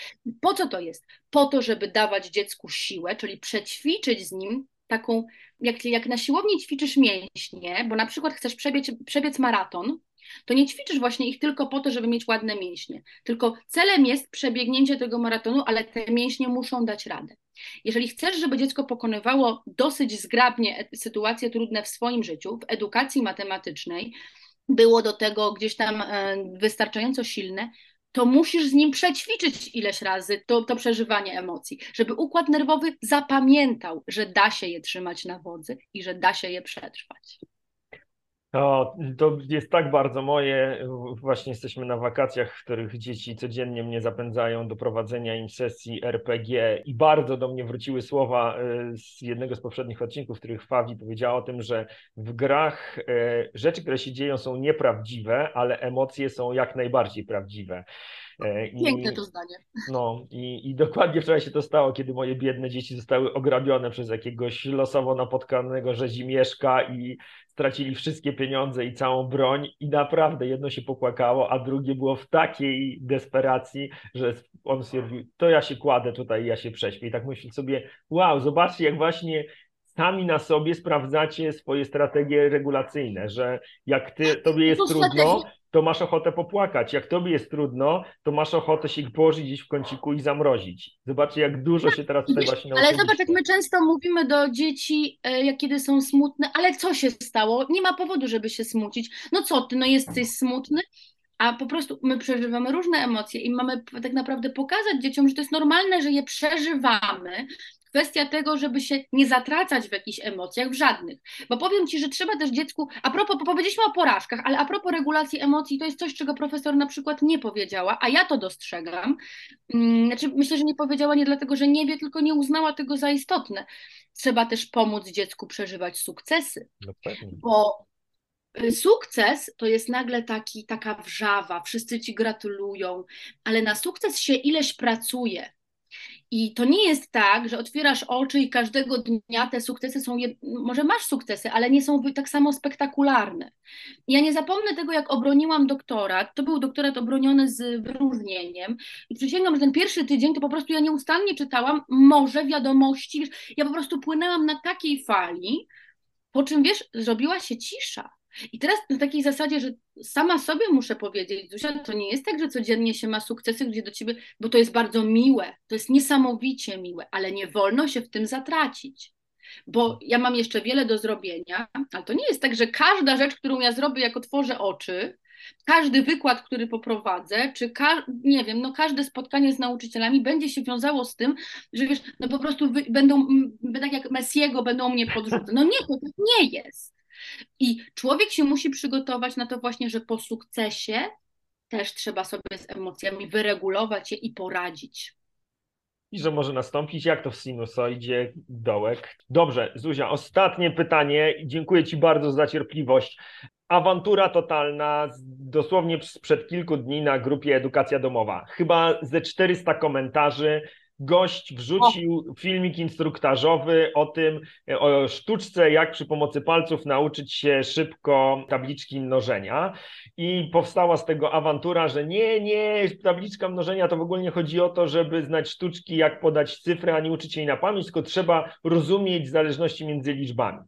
Po co to jest? Po to, żeby dawać dziecku siłę, czyli przećwiczyć z nim taką, jak, jak na siłowni ćwiczysz mięśnie, bo na przykład chcesz przebiec, przebiec maraton, to nie ćwiczysz właśnie ich tylko po to, żeby mieć ładne mięśnie, tylko celem jest przebiegnięcie tego maratonu, ale te mięśnie muszą dać radę. Jeżeli chcesz, żeby dziecko pokonywało dosyć zgrabnie sytuacje trudne w swoim życiu, w edukacji matematycznej, było do tego gdzieś tam e, wystarczająco silne, to musisz z nim przećwiczyć ileś razy to, to przeżywanie emocji, żeby układ nerwowy zapamiętał, że da się je trzymać na wodzy i że da się je przetrwać. O, to jest tak bardzo moje. Właśnie jesteśmy na wakacjach, w których dzieci codziennie mnie zapędzają do prowadzenia im sesji RPG i bardzo do mnie wróciły słowa e, z jednego z poprzednich odcinków, w których Fawi powiedziała o tym, że w grach e, rzeczy, które się dzieją są nieprawdziwe, ale emocje są jak najbardziej prawdziwe. E, I, Piękne to zdanie. No i, i dokładnie wczoraj się to stało, kiedy moje biedne dzieci zostały ograbione przez jakiegoś losowo napotkanego rzezimieszka i stracili wszystkie pieniądze i całą broń i naprawdę jedno się popłakało, a drugie było w takiej desperacji, że on stwierdził, to ja się kładę tutaj, ja się prześpię. I tak myślę sobie, wow, zobaczcie jak właśnie sami na sobie sprawdzacie swoje strategie regulacyjne, że jak ty, tobie jest trudno, to masz ochotę popłakać. Jak tobie jest trudno, to masz ochotę się położyć gdzieś w kąciku i zamrozić. Zobaczcie, jak dużo się teraz tutaj właśnie Ale zobacz, jak my często mówimy do dzieci, e, jak kiedy są smutne, ale co się stało? Nie ma powodu, żeby się smucić. No co ty, no jesteś smutny? A po prostu my przeżywamy różne emocje i mamy tak naprawdę pokazać dzieciom, że to jest normalne, że je przeżywamy, kwestia tego, żeby się nie zatracać w jakichś emocjach, w żadnych. Bo powiem Ci, że trzeba też dziecku, a propos, powiedzieliśmy o porażkach, ale a propos regulacji emocji, to jest coś, czego profesor na przykład nie powiedziała, a ja to dostrzegam. Mm, znaczy, myślę, że nie powiedziała nie dlatego, że nie wie, tylko nie uznała tego za istotne. Trzeba też pomóc dziecku przeżywać sukcesy. No bo y, Sukces to jest nagle taki, taka wrzawa, wszyscy ci gratulują, ale na sukces się ileś pracuje. I to nie jest tak, że otwierasz oczy i każdego dnia te sukcesy są, jed... może masz sukcesy, ale nie są tak samo spektakularne. Ja nie zapomnę tego, jak obroniłam doktorat. To był doktorat obroniony z wyróżnieniem. I przysięgam, że ten pierwszy tydzień to po prostu ja nieustannie czytałam morze wiadomości. Ja po prostu płynęłam na takiej fali, po czym wiesz, zrobiła się cisza. I teraz na takiej zasadzie, że sama sobie muszę powiedzieć, Zuzia, to nie jest tak, że codziennie się ma sukcesy, gdzie do ciebie, bo to jest bardzo miłe, to jest niesamowicie miłe, ale nie wolno się w tym zatracić. Bo ja mam jeszcze wiele do zrobienia, ale to nie jest tak, że każda rzecz, którą ja zrobię, jak otworzę oczy, każdy wykład, który poprowadzę, czy ka nie wiem, no każde spotkanie z nauczycielami będzie się wiązało z tym, że wiesz, no po prostu będą, tak jak Messiego będą mnie podrzucać. No nie, to tak nie jest. I człowiek się musi przygotować na to właśnie, że po sukcesie też trzeba sobie z emocjami wyregulować je i poradzić. I że może nastąpić, jak to w sinusoidzie, dołek. Dobrze, Zuzia, ostatnie pytanie. Dziękuję Ci bardzo za cierpliwość. Awantura totalna, dosłownie sprzed kilku dni na grupie Edukacja Domowa. Chyba ze 400 komentarzy gość wrzucił filmik instruktażowy o tym, o sztuczce, jak przy pomocy palców nauczyć się szybko tabliczki mnożenia. I powstała z tego awantura, że nie, nie, tabliczka mnożenia to w ogóle nie chodzi o to, żeby znać sztuczki, jak podać cyfrę, a nie uczyć jej na pamięć, tylko trzeba rozumieć zależności między liczbami.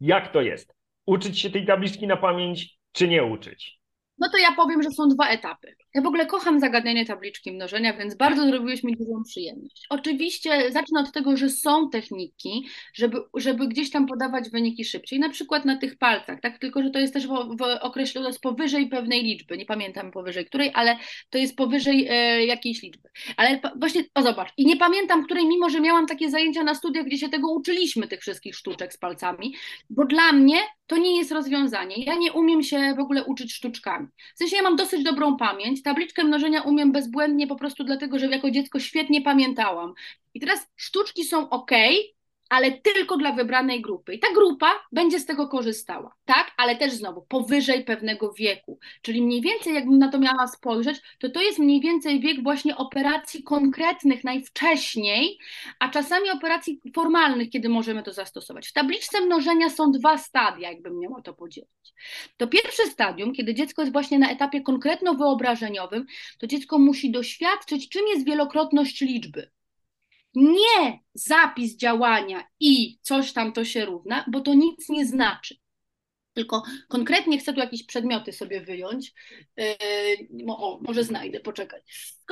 Jak to jest? Uczyć się tej tabliczki na pamięć, czy nie uczyć? No to ja powiem, że są dwa etapy. Ja w ogóle kocham zagadnianie tabliczki mnożenia, więc bardzo zrobiłeś mi dużą przyjemność. Oczywiście zacznę od tego, że są techniki, żeby, żeby gdzieś tam podawać wyniki szybciej, na przykład na tych palcach, tak? Tylko, że to jest też w, w jest powyżej pewnej liczby, nie pamiętam powyżej której, ale to jest powyżej e, jakiejś liczby. Ale właśnie, o zobacz, i nie pamiętam której, mimo że miałam takie zajęcia na studiach, gdzie się tego uczyliśmy, tych wszystkich sztuczek z palcami, bo dla mnie to nie jest rozwiązanie. Ja nie umiem się w ogóle uczyć sztuczkami. W sensie ja mam dosyć dobrą pamięć, tabliczkę mnożenia umiem bezbłędnie po prostu dlatego, że jako dziecko świetnie pamiętałam. I teraz sztuczki są ok, ale tylko dla wybranej grupy. I ta grupa będzie z tego korzystała, tak? Ale też znowu powyżej pewnego wieku. Czyli mniej więcej, jakbym na to miała spojrzeć, to to jest mniej więcej wiek właśnie operacji konkretnych najwcześniej, a czasami operacji formalnych, kiedy możemy to zastosować. W tabliczce mnożenia są dwa stadia, jakbym miała to podzielić. To pierwsze stadium, kiedy dziecko jest właśnie na etapie konkretno-wyobrażeniowym, to dziecko musi doświadczyć, czym jest wielokrotność liczby nie zapis działania i coś tam to się równa, bo to nic nie znaczy. Tylko konkretnie chcę tu jakieś przedmioty sobie wyjąć. Yy, o, może znajdę, poczekaj.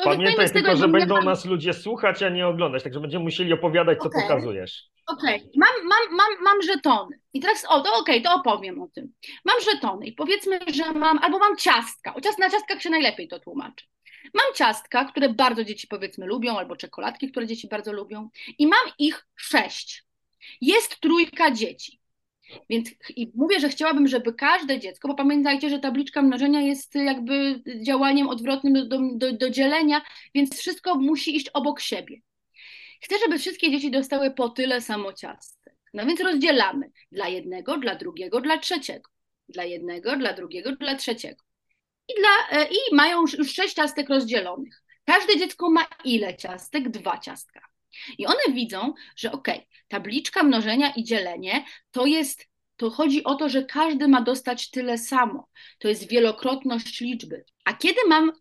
Pamiętaj tylko, tego, że będą nas ludzie słuchać, a nie oglądać, także będziemy musieli opowiadać, co okay. pokazujesz. Okej, okay. mam, mam, mam, mam żetony. I teraz, o, to okej, okay, to opowiem o tym. Mam żetony i powiedzmy, że mam, albo mam ciastka. O ciast, na ciastkach się najlepiej to tłumaczy. Mam ciastka, które bardzo dzieci powiedzmy lubią, albo czekoladki, które dzieci bardzo lubią, i mam ich sześć. Jest trójka dzieci. Więc i mówię, że chciałabym, żeby każde dziecko, bo pamiętajcie, że tabliczka mnożenia jest jakby działaniem odwrotnym do, do, do dzielenia, więc wszystko musi iść obok siebie. Chcę, żeby wszystkie dzieci dostały po tyle samo ciastek. No więc rozdzielamy dla jednego, dla drugiego, dla trzeciego. Dla jednego, dla drugiego, dla trzeciego i, dla, e, i mają już sześć ciastek rozdzielonych. Każde dziecko ma ile ciastek? Dwa ciastka. I one widzą, że ok, tabliczka mnożenia i dzielenie to jest, to chodzi o to, że każdy ma dostać tyle samo. To jest wielokrotność liczby. A kiedy mam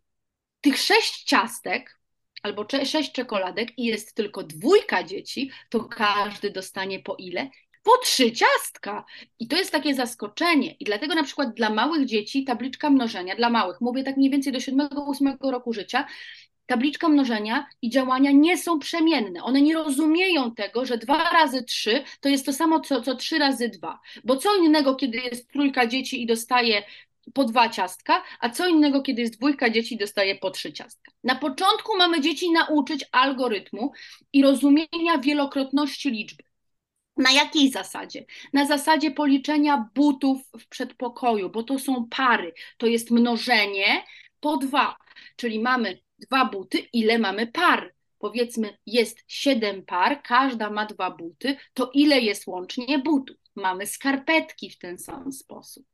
tych sześć ciastek albo sześć czekoladek i jest tylko dwójka dzieci, to każdy dostanie po ile? Po trzy ciastka. I to jest takie zaskoczenie. I dlatego na przykład dla małych dzieci tabliczka mnożenia, dla małych, mówię tak mniej więcej do 7-8 roku życia, tabliczka mnożenia i działania nie są przemienne. One nie rozumieją tego, że dwa razy trzy to jest to samo, co, co trzy razy dwa. Bo co innego, kiedy jest trójka dzieci i dostaje po dwa ciastka, a co innego, kiedy jest dwójka dzieci dostaje po trzy ciastka. Na początku mamy dzieci nauczyć algorytmu i rozumienia wielokrotności liczby. Na jakiej zasadzie? Na zasadzie policzenia butów w przedpokoju, bo to są pary, to jest mnożenie po dwa, czyli mamy dwa buty, ile mamy par? Powiedzmy, jest siedem par, każda ma dwa buty, to ile jest łącznie butów? Mamy skarpetki w ten sam sposób.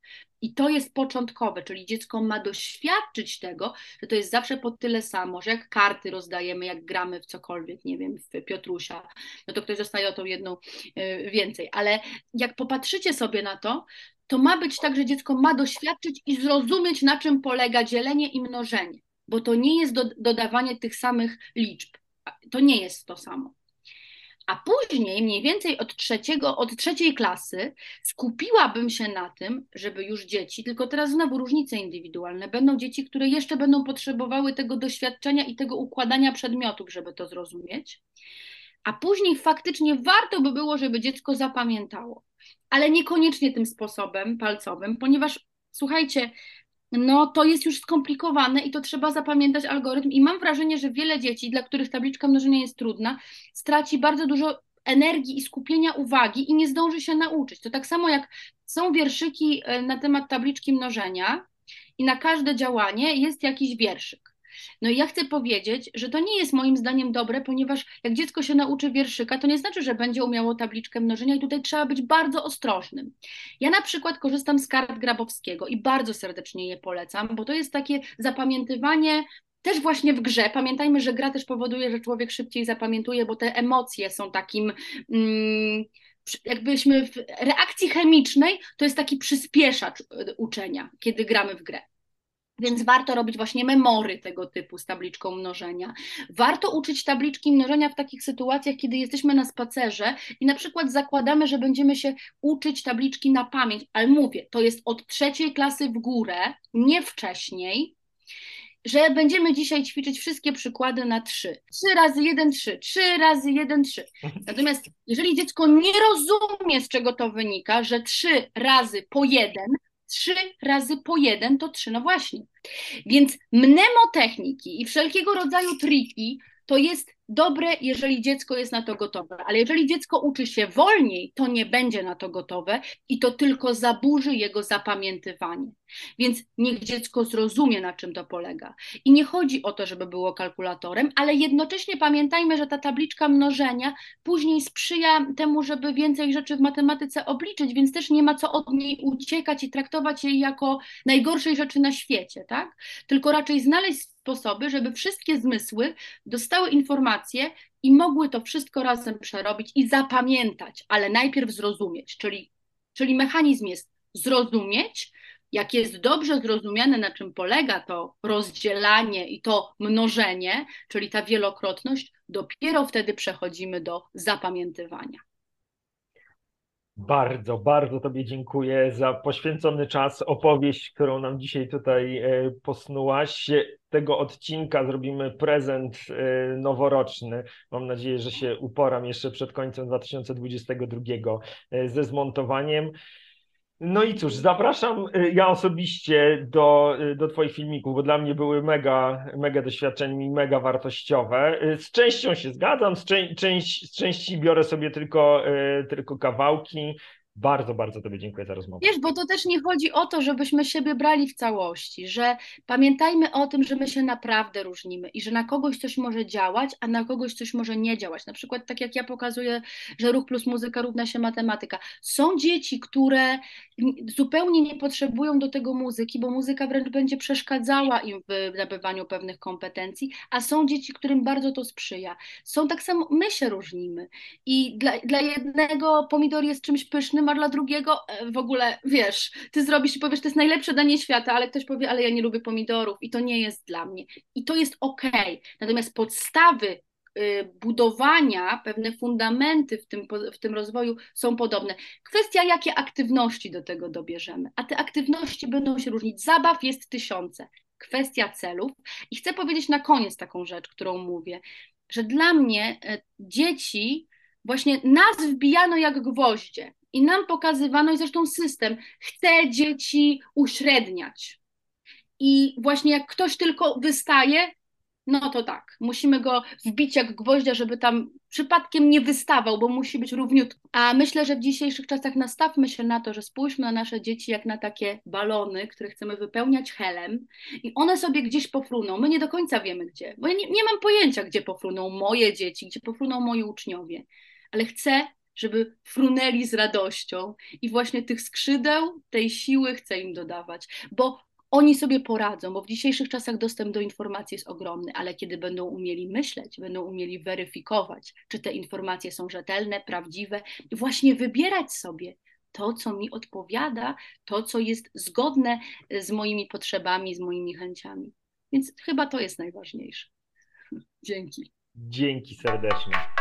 I to jest początkowe, czyli dziecko ma doświadczyć tego, że to jest zawsze po tyle samo, że jak karty rozdajemy, jak gramy w cokolwiek, nie wiem, w Piotrusia, no to ktoś dostaje o tą jedną y, więcej. Ale jak popatrzycie sobie na to, to ma być tak, że dziecko ma doświadczyć i zrozumieć, na czym polega dzielenie i mnożenie, bo to nie jest do, dodawanie tych samych liczb. To nie jest to samo. A później, mniej więcej od, trzeciego, od trzeciej klasy, skupiłabym się na tym, żeby już dzieci, tylko teraz znowu różnice indywidualne, będą dzieci, które jeszcze będą potrzebowały tego doświadczenia i tego układania przedmiotów, żeby to zrozumieć. A później faktycznie warto by było, żeby dziecko zapamiętało, ale niekoniecznie tym sposobem palcowym, ponieważ słuchajcie, no to jest już skomplikowane i to trzeba zapamiętać algorytm. I mam wrażenie, że wiele dzieci, dla których tabliczka mnożenia jest trudna, straci bardzo dużo energii i skupienia uwagi i nie zdąży się nauczyć. To tak samo jak są wierszyki e, na temat tabliczki mnożenia i na każde działanie jest jakiś wierszyk. No i ja chcę powiedzieć, że to nie jest moim zdaniem dobre, ponieważ jak dziecko się nauczy wierszyka, to nie znaczy, że będzie umiało tabliczkę mnożenia i tutaj trzeba być bardzo ostrożnym. Ja na przykład korzystam z kart Grabowskiego i bardzo serdecznie je polecam, bo to jest takie zapamiętywanie też właśnie w grze. Pamiętajmy, że gra też powoduje, że człowiek szybciej zapamiętuje, bo te emocje są takim. Mm, jakbyśmy w reakcji chemicznej, to jest taki przyspieszacz y, uczenia, kiedy gramy w grę. Więc warto robić właśnie memory tego typu z tabliczką mnożenia. Warto uczyć tabliczki mnożenia w takich sytuacjach, kiedy jesteśmy na spacerze i na przykład zakładamy, że będziemy się uczyć tabliczki na pamięć, ale mówię, to jest od trzeciej klasy w górę, nie wcześniej, że będziemy dzisiaj ćwiczyć wszystkie przykłady na trzy. Trzy razy jeden, trzy, trzy razy jeden, trzy. Natomiast jeżeli dziecko nie rozumie, z czego to wynika, że trzy razy po jeden, trzy razy po jeden to trzy, no właśnie. Więc mnemotechniki i wszelkiego rodzaju triki to jest dobre, jeżeli dziecko jest na to gotowe, ale jeżeli dziecko uczy się wolniej, to nie będzie na to gotowe i to tylko zaburzy jego zapamiętywanie. Więc niech dziecko zrozumie, na czym to polega. I nie chodzi o to, żeby było kalkulatorem, ale jednocześnie pamiętajmy, że ta tabliczka mnożenia później sprzyja temu, żeby więcej rzeczy w matematyce obliczyć, więc też nie ma co od niej uciekać i traktować jej jako najgorszej rzeczy na świecie, tak? Tylko raczej znaleźć sposoby, żeby wszystkie zmysły dostały informacje i mogły to wszystko razem przerobić i zapamiętać, ale najpierw zrozumieć. Czyli, czyli mechanizm jest zrozumieć, jak jest dobrze zrozumiane, na czym polega to rozdzielanie i to mnożenie, czyli ta wielokrotność, dopiero wtedy przechodzimy do zapamiętywania. Bardzo, bardzo Tobie dziękuję za poświęcony czas, opowieść, którą nam dzisiaj tutaj e, posnułaś. Tego odcinka zrobimy prezent e, noworoczny. Mam nadzieję, że się uporam jeszcze przed końcem 2022 e, ze zmontowaniem. No i cóż, zapraszam y, ja osobiście do, y, do Twoich filmików, bo dla mnie były mega, mega doświadczeń i mega wartościowe. Y, z częścią się zgadzam, z, czę część, z części biorę sobie tylko, tylko kawałki. Bardzo, bardzo Tobie dziękuję za rozmowę. Wiesz, bo to też nie chodzi o to, żebyśmy siebie brali w całości, że pamiętajmy o tym, że my się naprawdę różnimy i że na kogoś coś może działać, a na kogoś coś może nie działać. Na przykład tak jak ja pokazuję, że ruch plus muzyka równa się matematyka. Są dzieci, które zupełnie nie potrzebują do tego muzyki, bo muzyka wręcz będzie przeszkadzała im w nabywaniu pewnych kompetencji, a są dzieci, którym bardzo to sprzyja. Są tak samo, my się różnimy i dla, dla jednego pomidor jest czymś pysznym, a dla drugiego e, w ogóle, wiesz, ty zrobisz i powiesz, to jest najlepsze danie świata, ale ktoś powie, ale ja nie lubię pomidorów i to nie jest dla mnie. I to jest okej. Okay. Natomiast podstawy y, budowania, pewne fundamenty w tym, w tym rozwoju są podobne. Kwestia, jakie aktywności do tego dobierzemy, a te aktywności będą się różnić. Zabaw jest tysiące. Kwestia celów. I chcę powiedzieć na koniec taką rzecz, którą mówię, że dla mnie e, dzieci właśnie nas wbijano jak gwoździe i nam pokazywano, i zresztą system chce dzieci uśredniać. I właśnie jak ktoś tylko wystaje, no to tak, musimy go wbić jak gwoździa, żeby tam przypadkiem nie wystawał, bo musi być równiutko. A myślę, że w dzisiejszych czasach nastawmy się na to, że spójrzmy na nasze dzieci jak na takie balony, które chcemy wypełniać helem i one sobie gdzieś pofruną. My nie do końca wiemy gdzie, bo ja nie, nie mam pojęcia, gdzie pofruną moje dzieci, gdzie pofruną moi uczniowie, ale chcę, żeby frunęli z radością i właśnie tych skrzydeł, tej siły chcę im dodawać, bo oni sobie poradzą, bo w dzisiejszych czasach dostęp do informacji jest ogromny, ale kiedy będą umieli myśleć, będą umieli weryfikować, czy te informacje są rzetelne, prawdziwe, właśnie wybierać sobie to, co mi odpowiada, to, co jest zgodne z moimi potrzebami, z moimi chęciami. Więc chyba to jest najważniejsze. [laughs] Dzięki. Dzięki serdecznie.